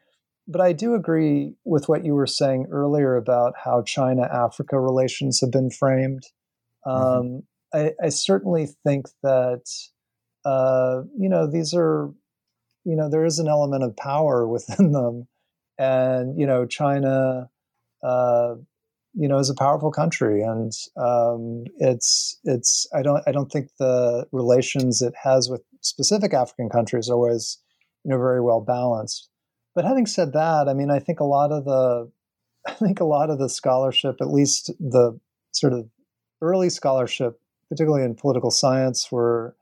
but I do agree with what you were saying earlier about how China Africa relations have been framed. Mm-hmm. Um, I, I, certainly think that, uh, you know, these are, you know, there is an element of power within them. And, you know, China, uh, you know, is a powerful country, and um, it's it's. I don't I don't think the relations it has with specific African countries are always, you know, very well balanced. But having said that, I mean, I think a lot of the, I think a lot of the scholarship, at least the sort of early scholarship particularly in political science, were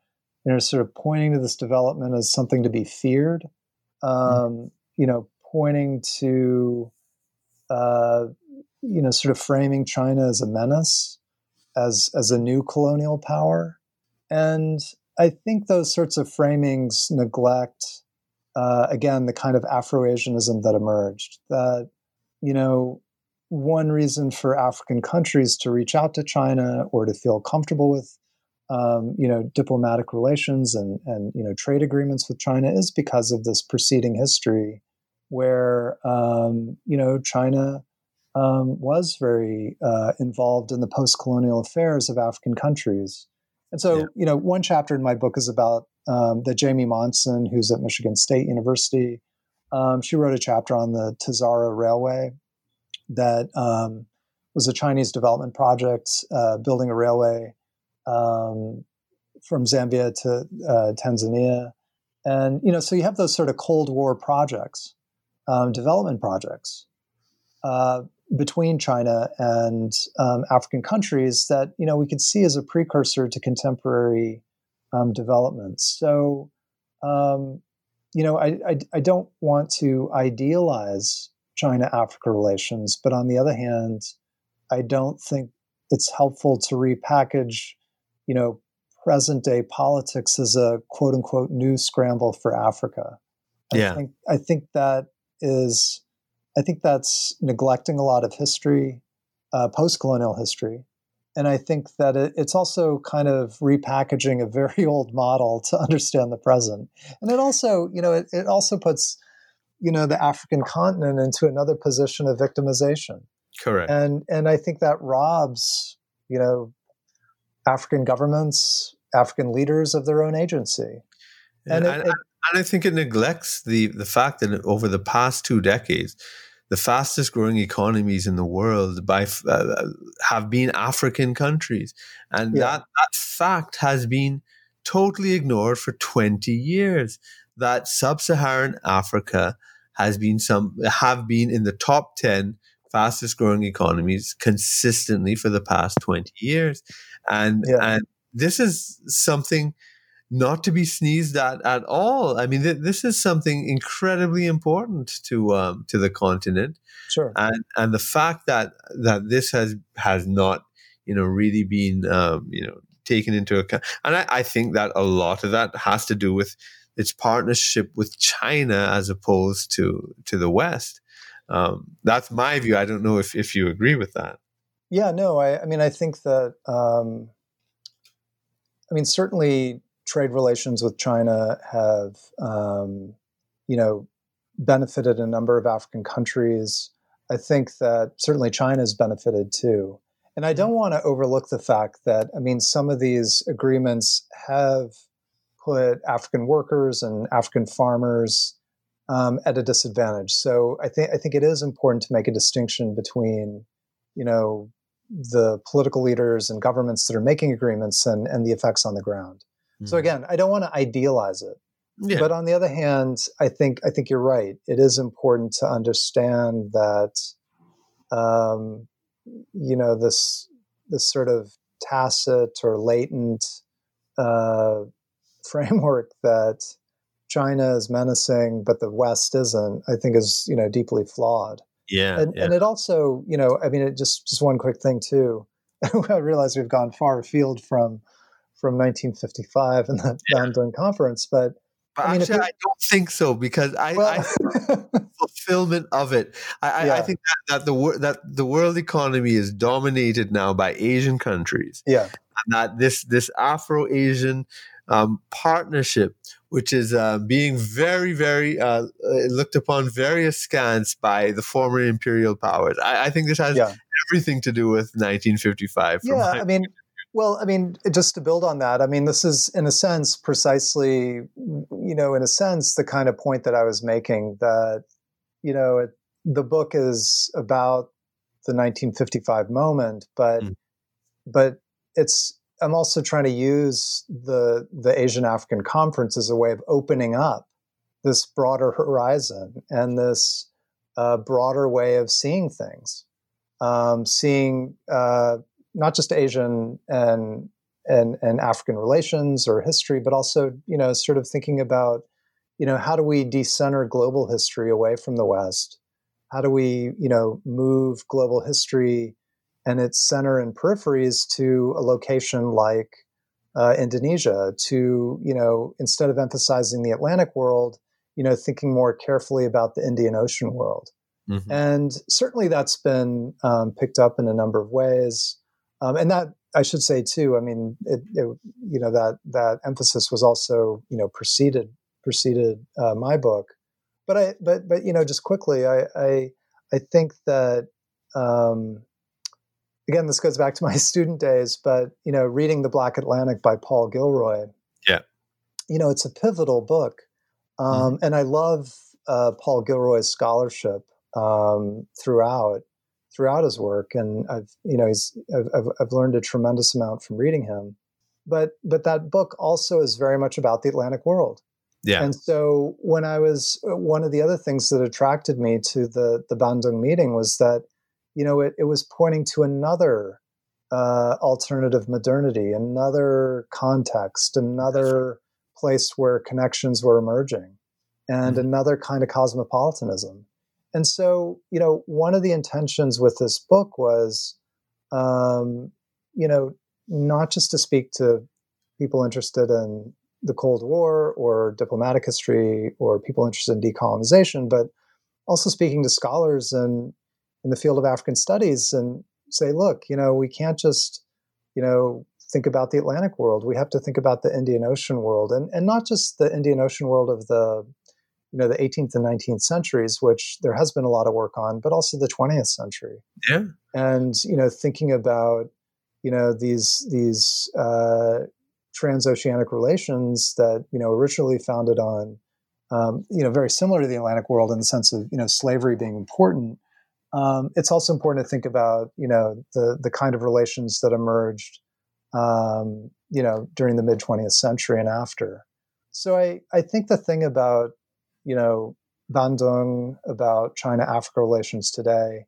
you know sort of pointing to this development as something to be feared. Mm-hmm. Um, mm-hmm. You know, pointing to uh, you know sort of framing China as a menace, as as a new colonial power, and I think those sorts of framings neglect uh, again the kind of Afro-Asianism that emerged. That you know one reason for African countries to reach out to China or to feel comfortable with, um, you know, diplomatic relations and and you know trade agreements with China is because of this preceding history, where um, you know China um, was very uh, involved in the post-colonial affairs of African countries, and so yeah. you know one chapter in my book is about um, that Jamie Monson, who's at Michigan State University. Um, she wrote a chapter on the Tazara Railway, that um, was a Chinese development project uh, building a railway um, from Zambia to uh, Tanzania. And, you know, so you have those sort of Cold War projects, um, development projects uh, between China and um, African countries that, you know, we could see as a precursor to contemporary um, developments. So, um, you know, I, I, I don't want to idealize China Africa relations. But on the other hand, I don't think it's helpful to repackage, you know, present day politics as a quote unquote new scramble for Africa. I yeah. think I think that is I think that's neglecting a lot of history, uh, post colonial history. And I think that it, it's also kind of repackaging a very old model to understand the present. And it also, you know, it, it also puts you know the African continent into another position of victimization. Correct. And and I think that robs you know African governments, African leaders of their own agency. And, and, it, it, and I think it neglects the the fact that over the past two decades, the fastest growing economies in the world by uh, have been African countries, and yeah. that that fact has been totally ignored for 20 years that sub-Saharan Africa has been some have been in the top 10 fastest growing economies consistently for the past 20 years and yeah. and this is something not to be sneezed at at all i mean th- this is something incredibly important to um, to the continent sure and and the fact that that this has has not you know really been um, you know taken into account and I, I think that a lot of that has to do with its partnership with China as opposed to to the West. Um, that's my view. I don't know if if you agree with that. Yeah, no, I, I mean, I think that, um, I mean, certainly trade relations with China have, um, you know, benefited a number of African countries. I think that certainly China has benefited too. And I don't want to overlook the fact that, I mean, some of these agreements have put African workers and African farmers um, at a disadvantage. So I think I think it is important to make a distinction between, you know, the political leaders and governments that are making agreements and, and the effects on the ground. So again, I don't want to idealize it. Yeah. But on the other hand, I think I think you're right. It is important to understand that um, you know this this sort of tacit or latent uh, framework that China is menacing, but the West isn't, I think is, you know, deeply flawed. Yeah and, yeah. and, it also, you know, I mean, it just just one quick thing too. I realize we've gone far afield from from 1955 and that yeah. Bandung conference, but, but I mean, actually, I don't think so because I, well, I fulfillment of it. I, yeah. I, I think that, that the that the world economy is dominated now by Asian countries. Yeah, and that this this Afro Asian um, partnership, which is uh, being very, very uh, uh, looked upon very askance by the former imperial powers. I, I think this has yeah. everything to do with 1955. Yeah, I mean, well, I mean, just to build on that, I mean, this is in a sense precisely, you know, in a sense, the kind of point that I was making that, you know, it, the book is about the 1955 moment, but, mm. but it's I'm also trying to use the the Asian African Conference as a way of opening up this broader horizon and this uh, broader way of seeing things, um, seeing uh, not just Asian and and and African relations or history, but also you know sort of thinking about you know how do we decenter global history away from the West? How do we you know move global history and its center and peripheries to a location like uh, Indonesia? To you know instead of emphasizing the Atlantic world, you know thinking more carefully about the Indian Ocean world. Mm-hmm. And certainly that's been um, picked up in a number of ways. Um, and that I should say too. I mean, it, it, you know that that emphasis was also you know preceded preceded uh, my book. But I but but you know just quickly, I I, I think that um, again this goes back to my student days. But you know, reading the Black Atlantic by Paul Gilroy. Yeah. You know, it's a pivotal book, mm-hmm. um, mm-hmm. and I love uh, Paul Gilroy's scholarship um, throughout throughout his work, and I've you know he's I've, I've learned a tremendous amount from reading him. But but that book also is very much about the Atlantic world. Yeah. And so when I was one of the other things that attracted me to the the Bandung meeting was that you know it, it was pointing to another uh, alternative modernity, another context, another place where connections were emerging, and mm-hmm. another kind of cosmopolitanism. And so, you know, one of the intentions with this book was, um, you know, not just to speak to people interested in the Cold War or diplomatic history or people interested in decolonization, but also speaking to scholars in, in the field of African studies and say, look, you know, we can't just, you know, think about the Atlantic world. We have to think about the Indian Ocean world and, and not just the Indian Ocean world of the you know the 18th and 19th centuries which there has been a lot of work on but also the 20th century. Yeah. And you know thinking about you know these these uh, transoceanic relations that you know originally founded on um, you know very similar to the atlantic world in the sense of you know slavery being important um, it's also important to think about you know the the kind of relations that emerged um, you know during the mid 20th century and after. So I, I think the thing about you know, Bandung, about China-Africa relations today.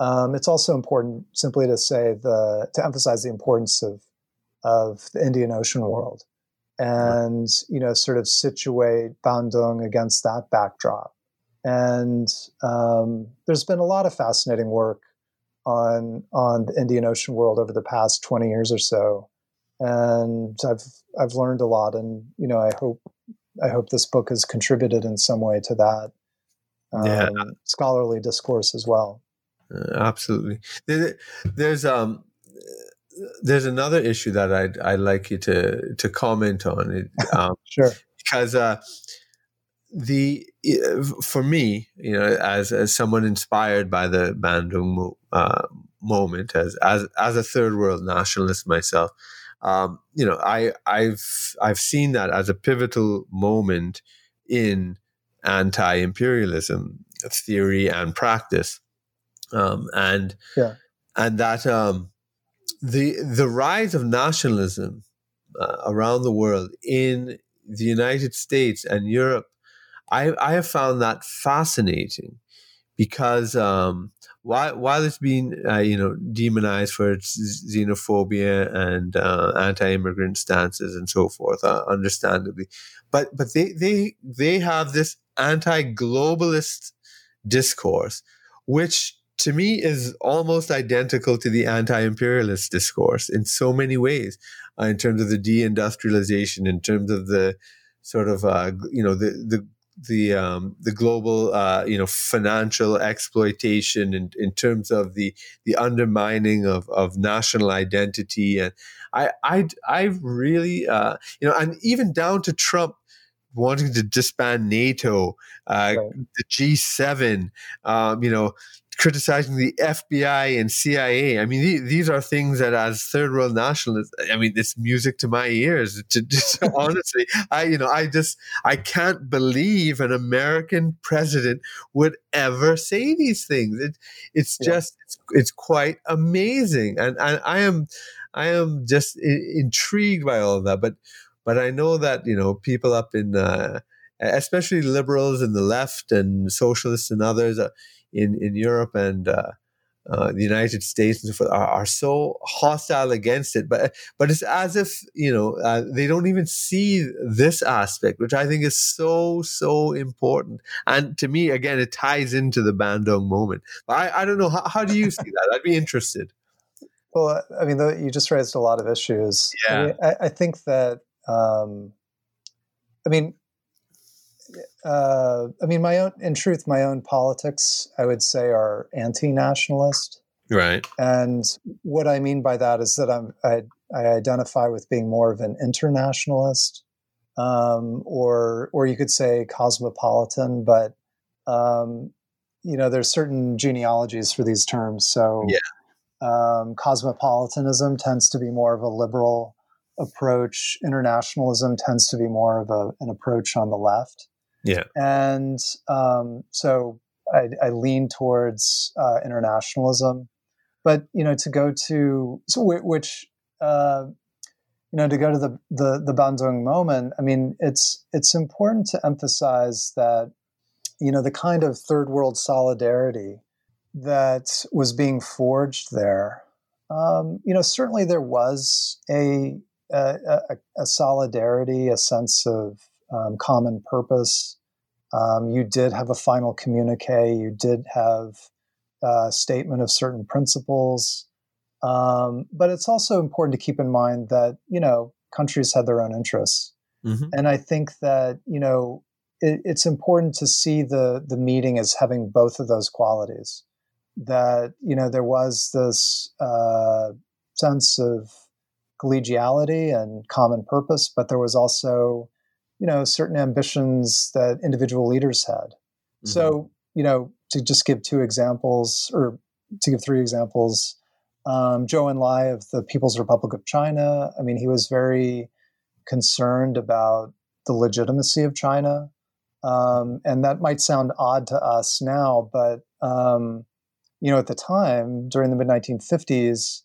Um, it's also important simply to say the to emphasize the importance of of the Indian Ocean world, and you know, sort of situate Bandung against that backdrop. And um, there's been a lot of fascinating work on on the Indian Ocean world over the past 20 years or so, and I've I've learned a lot, and you know, I hope I hope this book has contributed in some way to that um, yeah. scholarly discourse as well. Uh, absolutely. There, there's um there's another issue that I'd I'd like you to to comment on it. Um, sure. Because uh, the for me, you know, as as someone inspired by the Bandung uh, moment, as as as a third world nationalist myself, um, you know, I, I've I've seen that as a pivotal moment in anti-imperialism theory and practice, um, and yeah. and that um, the the rise of nationalism uh, around the world in the United States and Europe, I I have found that fascinating because um, while while it's been uh, you know demonized for its xenophobia and uh, anti-immigrant stances and so forth, uh, understandably, but but they they they have this anti-globalist discourse, which to me is almost identical to the anti-imperialist discourse in so many ways, uh, in terms of the deindustrialization, in terms of the sort of uh, you know the the the um, the global uh, you know financial exploitation in, in terms of the the undermining of, of national identity. And I I I really uh, you know and even down to Trump wanting to disband NATO, uh, right. the G7, um, you know, criticizing the FBI and CIA. I mean, these are things that, as third world nationalists, I mean, it's music to my ears. To, to, honestly, I you know, I just I can't believe an American president would ever say these things. It, it's yeah. just it's, it's, quite amazing, and, and I am I am just intrigued by all of that. But but I know that you know people up in. Uh, especially liberals and the left and socialists and others uh, in in Europe and uh, uh, the United States and so forth are, are, so hostile against it, but but it's as if you know uh, they don't even see this aspect, which I think is so so important. And to me, again, it ties into the Bandung moment. But I, I don't know how, how do you see that? I'd be interested. Well, I mean, you just raised a lot of issues. Yeah, I, mean, I, I think that. Um, I mean, uh, I mean, my own, in truth, my own politics, I would say, are anti-nationalist. Right. And what I mean by that is that I'm, I, I identify with being more of an internationalist, um, or, or you could say cosmopolitan. But um, you know, there's certain genealogies for these terms. So, yeah. um, cosmopolitanism tends to be more of a liberal approach. Internationalism tends to be more of a, an approach on the left. Yeah. And um, so I, I, lean towards uh, internationalism. But, you know, to go to, so which, uh, you know, to go to the, the, the Bandung moment, I mean, it's, it's important to emphasize that, you know, the kind of third world solidarity that was being forged there, um, you know, certainly there was a, a, a, a solidarity, a sense of um, common purpose. Um, you did have a final communique. You did have a statement of certain principles. Um, but it's also important to keep in mind that, you know, countries had their own interests. Mm-hmm. And I think that, you know, it, it's important to see the, the meeting as having both of those qualities. That, you know, there was this uh, sense of collegiality and common purpose, but there was also you know certain ambitions that individual leaders had. Mm-hmm. So you know to just give two examples or to give three examples, um, Zhou Enlai of the People's Republic of China. I mean, he was very concerned about the legitimacy of China. Um, and that might sound odd to us now, but um, you know, at the time during the mid 1950s,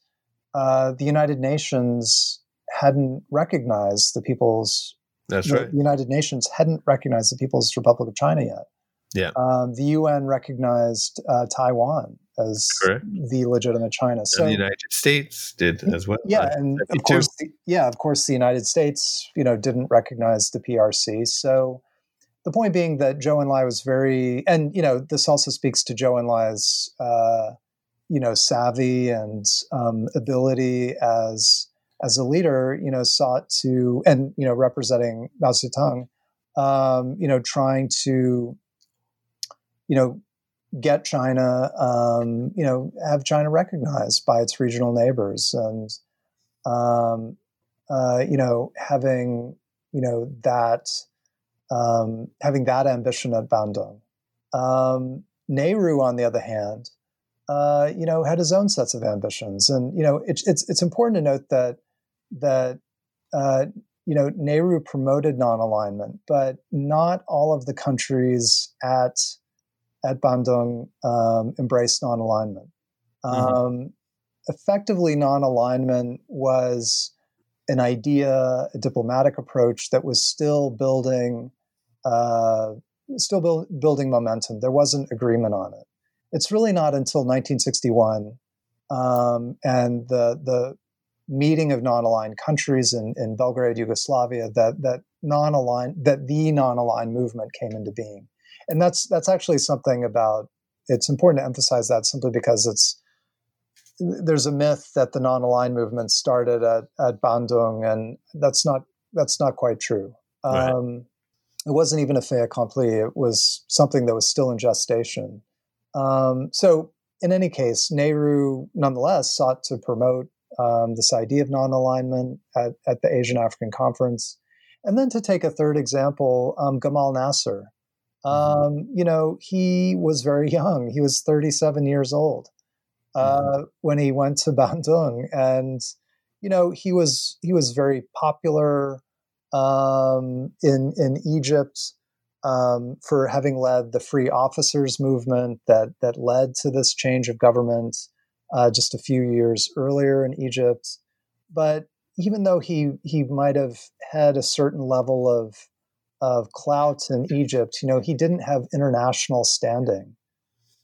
uh, the United Nations hadn't recognized the People's that's right. The United Nations hadn't recognized the People's Republic of China yet. Yeah. Um, the UN recognized uh, Taiwan as Correct. the legitimate China. So and the United States did as well. Yeah, and of course, the, yeah, of course, the United States, you know, didn't recognize the PRC. So the point being that Zhou Enlai was very, and you know, this also speaks to Zhou Enlai's, uh, you know, savvy and um, ability as as a leader, you know, sought to, and, you know, representing Mao Zedong, um, you know, trying to, you know, get China, um, you know, have China recognized by its regional neighbors and, um, uh, you know, having, you know, that, um, having that ambition at Bandung. Um, Nehru, on the other hand, uh, you know, had his own sets of ambitions, and you know, it's it's it's important to note that that uh, you know Nehru promoted non-alignment, but not all of the countries at at Bandung um, embraced non-alignment. Mm-hmm. Um, effectively, non-alignment was an idea, a diplomatic approach that was still building, uh, still build, building momentum. There wasn't agreement on it. It's really not until 1961 um, and the the meeting of non-aligned countries in, in Belgrade, Yugoslavia, that that non-aligned that the non-aligned movement came into being, and that's that's actually something about. It's important to emphasize that simply because it's there's a myth that the non-aligned movement started at at Bandung, and that's not that's not quite true. Right. Um, it wasn't even a fait accompli. It was something that was still in gestation. Um, so, in any case, Nehru nonetheless sought to promote um, this idea of non alignment at, at, the Asian African Conference. And then to take a third example, um, Gamal Nasser. Mm-hmm. Um, you know, he was very young. He was 37 years old uh, mm-hmm. when he went to Bandung, and you know, he was he was very popular um, in in Egypt um, for having led the free officers movement that that led to this change of government uh, just a few years earlier in Egypt. But even though he he might have had a certain level of of clout in Egypt, you know, he didn't have international standing.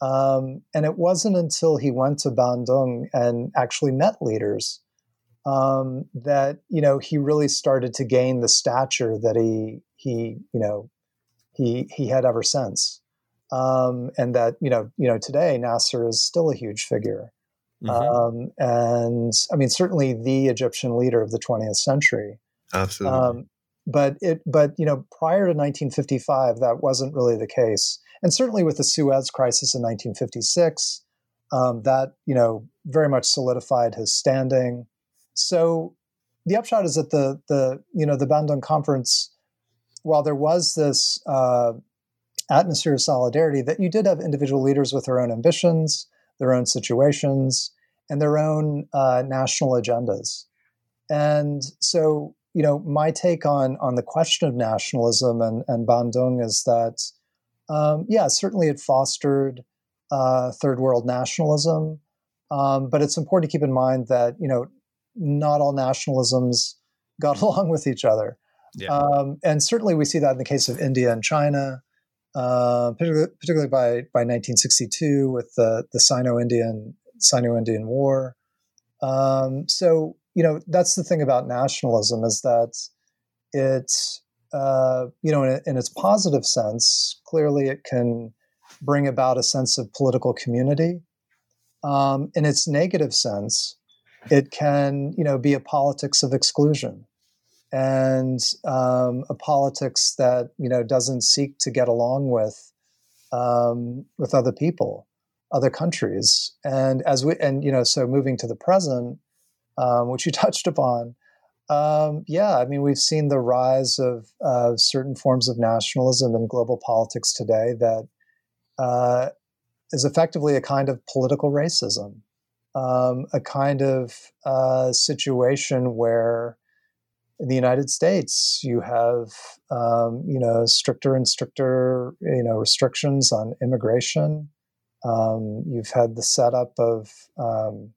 Um, and it wasn't until he went to Bandung and actually met leaders um, that you know he really started to gain the stature that he he you know he he had ever since. Um, and that you know you know today Nasser is still a huge figure. Mm-hmm. Um, and I mean, certainly the Egyptian leader of the 20th century. Absolutely. Um, but it, but you know, prior to 1955, that wasn't really the case, and certainly with the Suez Crisis in 1956, um, that you know very much solidified his standing. So the upshot is that the the you know the Bandung Conference, while there was this uh, atmosphere of solidarity, that you did have individual leaders with their own ambitions, their own situations, and their own uh, national agendas. And so, you know, my take on on the question of nationalism and, and Bandung is that, um, yeah, certainly it fostered uh, third world nationalism, um, but it's important to keep in mind that you know not all nationalisms got along with each other. Um, and certainly we see that in the case of India and China, uh, particularly, particularly, by, by 1962 with the, the Sino-Indian Sino-Indian War. Um, so you know that's the thing about nationalism is that it's uh, you know in, in, its positive sense, clearly it can bring about a sense of political community. Um, in its negative sense, it can you know be a politics of exclusion and um, a politics that you know doesn't seek to get along with um, with other people, other countries, and as we and you know so moving to the present, um, which you touched upon, um, yeah, I mean we've seen the rise of uh, certain forms of nationalism in global politics today that uh, is effectively a kind of political racism um, a kind of uh, situation where in the United States you have um, you know stricter and stricter you know restrictions on immigration. Um, you've had the setup of um,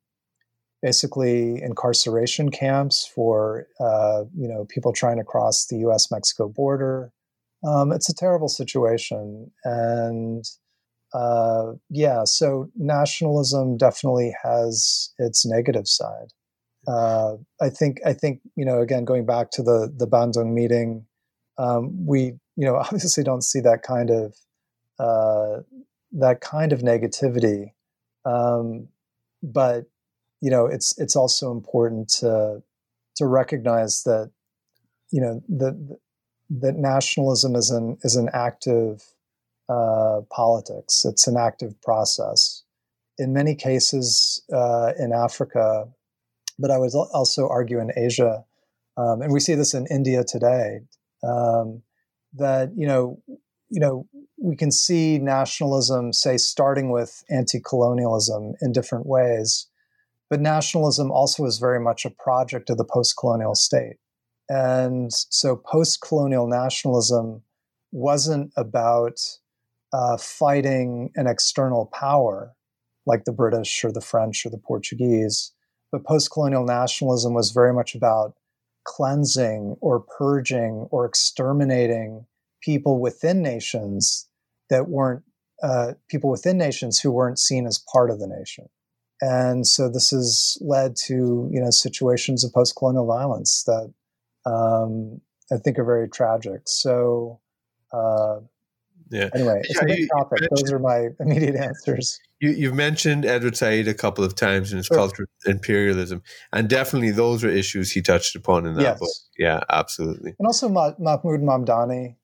basically incarceration camps for uh, you know people trying to cross the U.S. Mexico border. Um, it's a terrible situation, and uh, yeah, so nationalism definitely has its negative side. Uh, I think I think you know again going back to the the Bandung meeting, um, we you know obviously don't see that kind of uh, that kind of negativity, um, but you know it's it's also important to to recognize that you know that that nationalism is an is an active uh, politics. It's an active process. In many cases uh, in Africa, but I would also argue in Asia, um, and we see this in India today, um, that you know, you know, we can see nationalism, say, starting with anti-colonialism in different ways, but nationalism also is very much a project of the post-colonial state, and so post-colonial nationalism wasn't about uh, fighting an external power like the British or the French or the Portuguese. But post colonial nationalism was very much about cleansing or purging or exterminating people within nations that weren't uh, people within nations who weren't seen as part of the nation. And so this has led to you know situations of post colonial violence that um, I think are very tragic. So uh, yeah. Anyway, it's yeah, a big topic. Those are my immediate answers. You, have mentioned Edward Said a couple of times in his sure. culture imperialism, and definitely those are issues he touched upon in that yes. book. Yeah, absolutely. And also Mahmood Mamdani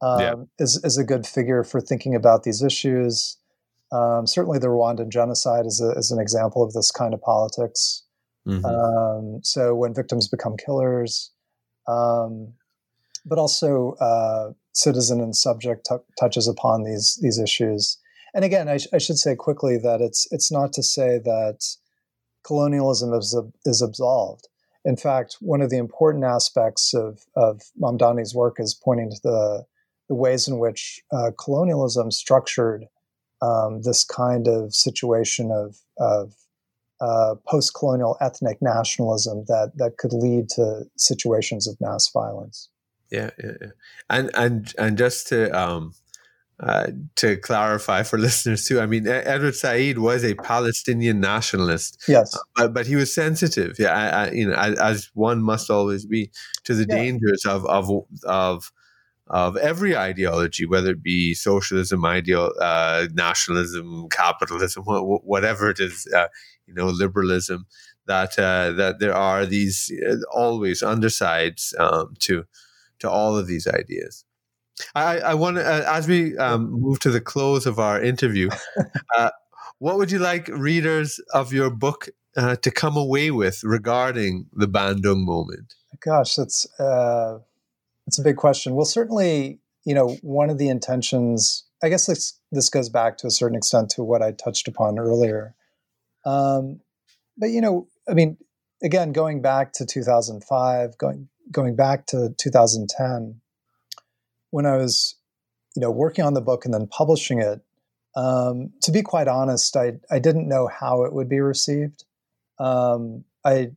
um, yeah. is is a good figure for thinking about these issues. Um, certainly, the Rwandan genocide is, a, is an example of this kind of politics. Mm-hmm. Um, so, when victims become killers, um, but also uh, citizen and subject t- touches upon these these issues. And again, I, sh- I, should say quickly that it's it's not to say that colonialism is is absolved. In fact, one of the important aspects of of Mamdani's work is pointing to the the ways in which uh, colonialism structured um, this kind of situation of of uh, post-colonial ethnic nationalism that that could lead to situations of mass violence yeah, yeah, yeah. And and and just to um, uh, to clarify for listeners too, I mean, Edward Said was a Palestinian nationalist. Yes, uh, but, but he was sensitive, yeah, I, I, you know, as, as, one must always be, to the yeah. dangers of of of of every ideology, whether it be socialism, ideal, uh, nationalism, capitalism, whatever it is, uh, you know, liberalism. That uh, that there are these uh, always undersides um, to to all of these ideas. I, I want to, uh, as we um, move to the close of our interview, uh, what would you like readers of your book uh, to come away with regarding the Bandung moment? Gosh, that's uh, that's a big question. Well, certainly, you know, one of the intentions. I guess this this goes back to a certain extent to what I touched upon earlier. Um, but you know, I mean, again, going back to 2005, going going back to 2010 when I was, you know, working on the book and then publishing it, um, to be quite honest, I I didn't know how it would be received. Um, I,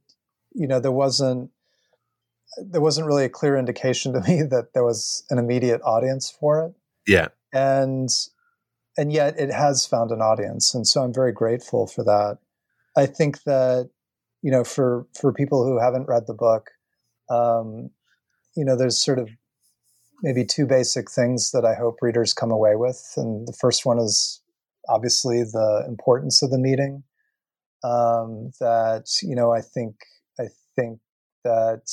you know, there wasn't there wasn't really a clear indication to me that there was an immediate audience for it. Yeah, and and yet it has found an audience, and so I'm very grateful for that. I think that you know, for for people who haven't read the book, um, you know, there's sort of maybe two basic things that I hope readers come away with. And the first one is obviously the importance of the meeting. Um, that you know, I think I think that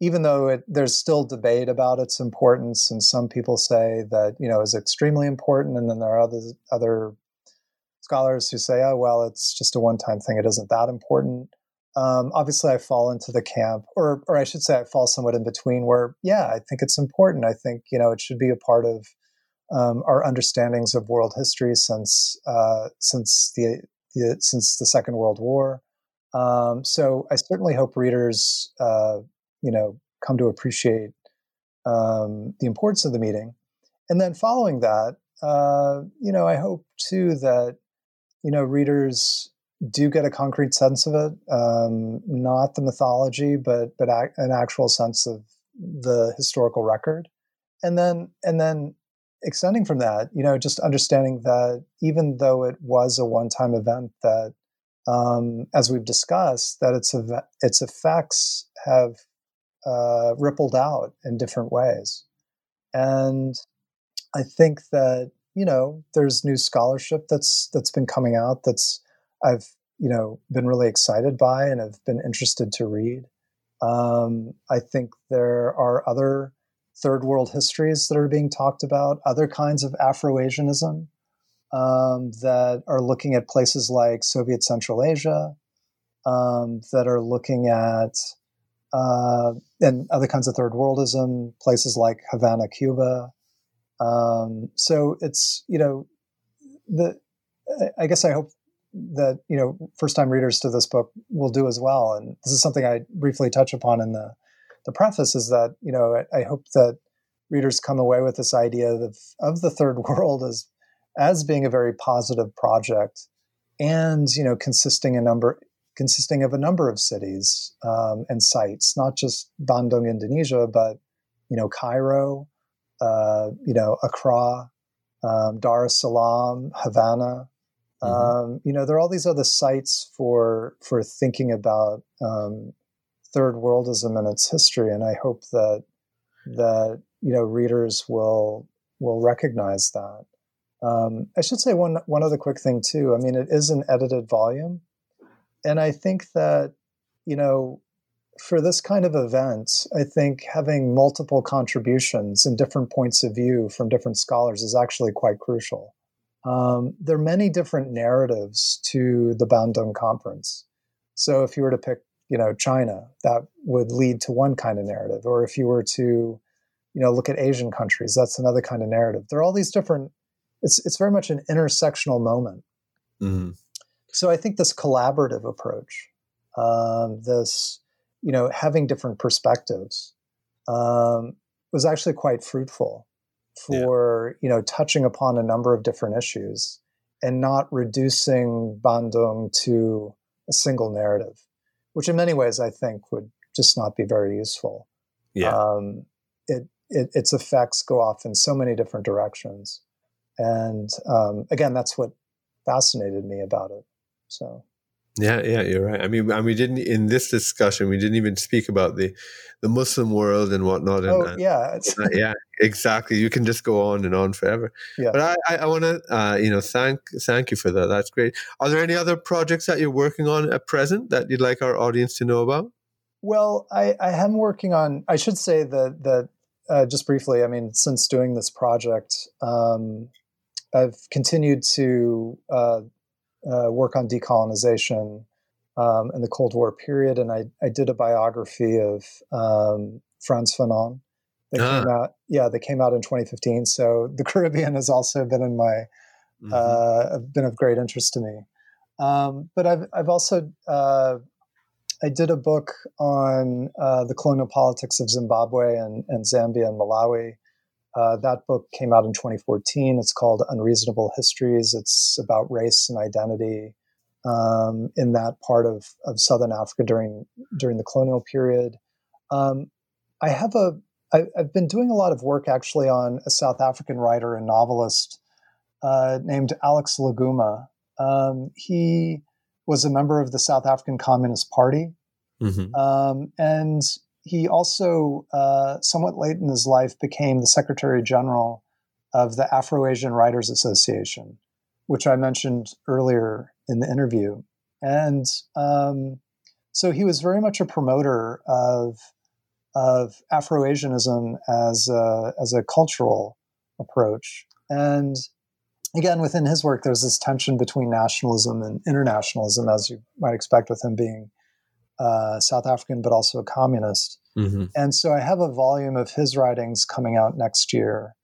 even though it, there's still debate about its importance, and some people say that you know is extremely important, and then there are other other scholars who say, oh well, it's just a one-time thing; it isn't that important. Um, obviously, I fall into the camp, or or I should say, I fall somewhat in between. Where, yeah, I think it's important. I think you know it should be a part of um, our understandings of world history since uh, since the, the, since the Second World War. Um, so I certainly hope readers, uh, you know, come to appreciate um, the importance of the meeting. And then following that, uh, you know, I hope too that you know readers do get a concrete sense of it, um, not the mythology, but but an actual sense of the historical record, and then and then extending from that, you know, just understanding that even though it was a one-time event, that um, as we've discussed, that its ev- its effects have uh, rippled out in different ways, and I think that you know there's new scholarship that's that's been coming out that's I've you know been really excited by and have been interested to read. Um, I think there are other third world histories that are being talked about, other kinds of Afro-Asianism um, that are looking at places like Soviet Central Asia, um, that are looking at uh, and other kinds of third worldism, places like Havana, Cuba. Um, so it's you know the I guess I hope that you know first time readers to this book will do as well. And this is something i briefly touch upon in the the preface is that you know i, I hope that readers come away with this idea of, of the third world as as being a very positive project and you know consisting a number consisting of a number of cities um, and sites not just bandung indonesia but you know cairo uh, you know accra um, dar es salaam havana Mm-hmm. Um, you know, there are all these other sites for for thinking about um, third worldism and its history, and I hope that that you know readers will will recognize that. Um, I should say one one other quick thing too. I mean, it is an edited volume, and I think that you know for this kind of event, I think having multiple contributions and different points of view from different scholars is actually quite crucial. Um, there are many different narratives to the Bandung conference. So if you were to pick, you know, China, that would lead to one kind of narrative. Or if you were to, you know, look at Asian countries, that's another kind of narrative. There are all these different. It's it's very much an intersectional moment. Mm-hmm. So I think this collaborative approach, um, this, you know, having different perspectives, um, was actually quite fruitful for yeah. you know touching upon a number of different issues and not reducing Bandung to a single narrative, which in many ways I think would just not be very useful. Yeah. Um, it, it, its effects go off in so many different directions. and um, again, that's what fascinated me about it. So. Yeah, yeah, you're right. I mean, and we didn't in this discussion we didn't even speak about the the Muslim world and whatnot. And, oh, yeah, uh, yeah, exactly. You can just go on and on forever. Yeah. But I, I, I want to, uh, you know, thank thank you for that. That's great. Are there any other projects that you're working on at present that you'd like our audience to know about? Well, I, I am working on. I should say that that uh, just briefly. I mean, since doing this project, um, I've continued to uh, work on decolonization um, in the Cold War period, and I, I did a biography of um, Frantz Fanon. That ah. came out, yeah, that came out in 2015. So the Caribbean has also been in my mm-hmm. uh, been of great interest to me. Um, but I've I've also uh, I did a book on uh, the colonial politics of Zimbabwe and, and Zambia and Malawi. Uh, that book came out in 2014. It's called Unreasonable Histories. It's about race and identity um, in that part of, of Southern Africa during during the colonial period. Um, I have a I, I've been doing a lot of work actually on a South African writer and novelist uh, named Alex La Guma. Um, he was a member of the South African Communist Party, mm-hmm. um, and he also, uh, somewhat late in his life, became the Secretary General of the Afro Asian Writers Association, which I mentioned earlier in the interview. And um, so he was very much a promoter of, of Afro Asianism as a, as a cultural approach. And again, within his work, there's this tension between nationalism and internationalism, as you might expect with him being uh, South African, but also a communist. Mm-hmm. And so I have a volume of his writings coming out next year.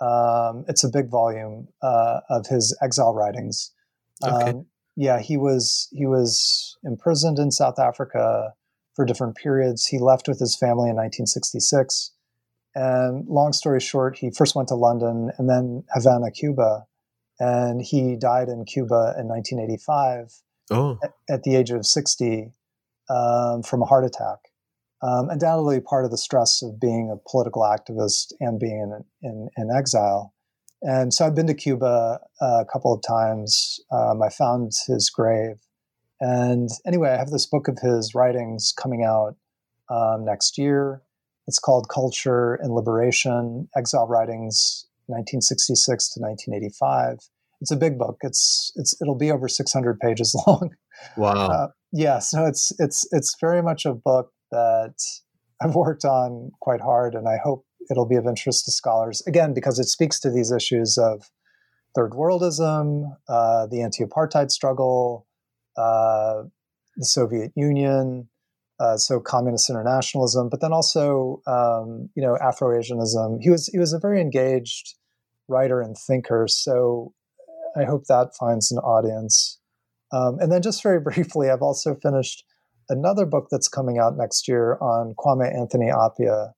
Um, it's a big volume uh, of his exile writings. Okay. Um, yeah, he was he was imprisoned in South Africa for different periods. He left with his family in 1966. And long story short, he first went to London and then Havana, Cuba, and he died in Cuba in 1985 oh. at, at the age of 60 um, from a heart attack. Um, undoubtedly, part of the stress of being a political activist and being in, in, in exile. And so I've been to Cuba uh, a couple of times. Um, I found his grave. And anyway, I have this book of his writings coming out um, next year. It's called Culture and Liberation Exile Writings 1966 to 1985. It's a big book. It's it's it'll be over 600 pages long. Wow. Uh, yeah, so it's it's it's very much a book that I've worked on quite hard, and I hope it'll be of interest to scholars again because it speaks to these issues of third worldism, uh, the anti-apartheid struggle, uh, the Soviet Union, uh, so communist internationalism, but then also um, you know Afro-Asianism. He was he was a very engaged writer and thinker, so I hope that finds an audience. Um, and then, just very briefly, I've also finished another book that's coming out next year on Kwame Anthony Appiah,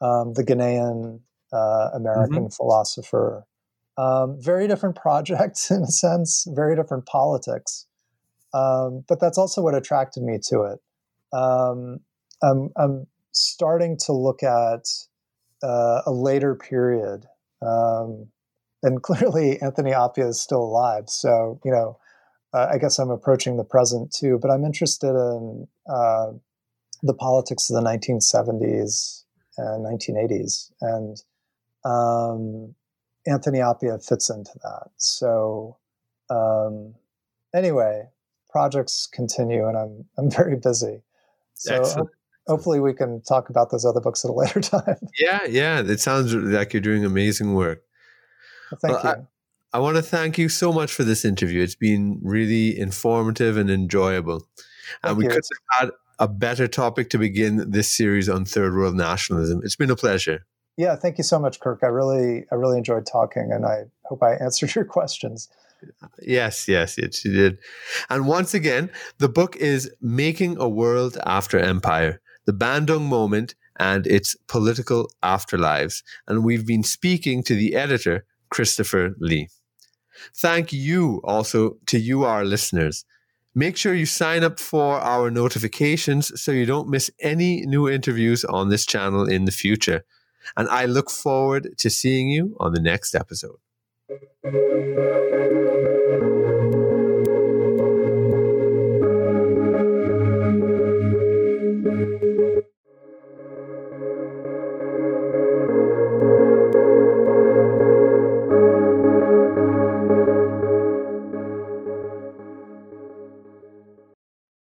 um, the Ghanaian uh, American mm-hmm. philosopher. Um, very different project in a sense, very different politics. Um, but that's also what attracted me to it. Um, I'm, I'm, starting to look at uh, a later period. Um, and clearly, Anthony Appiah is still alive. So, you know, uh, I guess I'm approaching the present too, but I'm interested in uh, the politics of the 1970s and 1980s, and um, Anthony Appiah fits into that. So, um, anyway, projects continue, and I'm I'm very busy. So ho- hopefully, we can talk about those other books at a later time. Yeah, yeah, it sounds like you're doing amazing work. Well, thank well, you. I want to thank you so much for this interview. It's been really informative and enjoyable. Thank and we you. could have had a better topic to begin this series on third world nationalism. It's been a pleasure. Yeah, thank you so much, Kirk. I really, I really enjoyed talking, and I hope I answered your questions. Yes, yes, yes, you did. And once again, the book is Making a World After Empire: The Bandung Moment and its Political Afterlives. And we've been speaking to the editor, Christopher Lee. Thank you also to you, our listeners. Make sure you sign up for our notifications so you don't miss any new interviews on this channel in the future. And I look forward to seeing you on the next episode.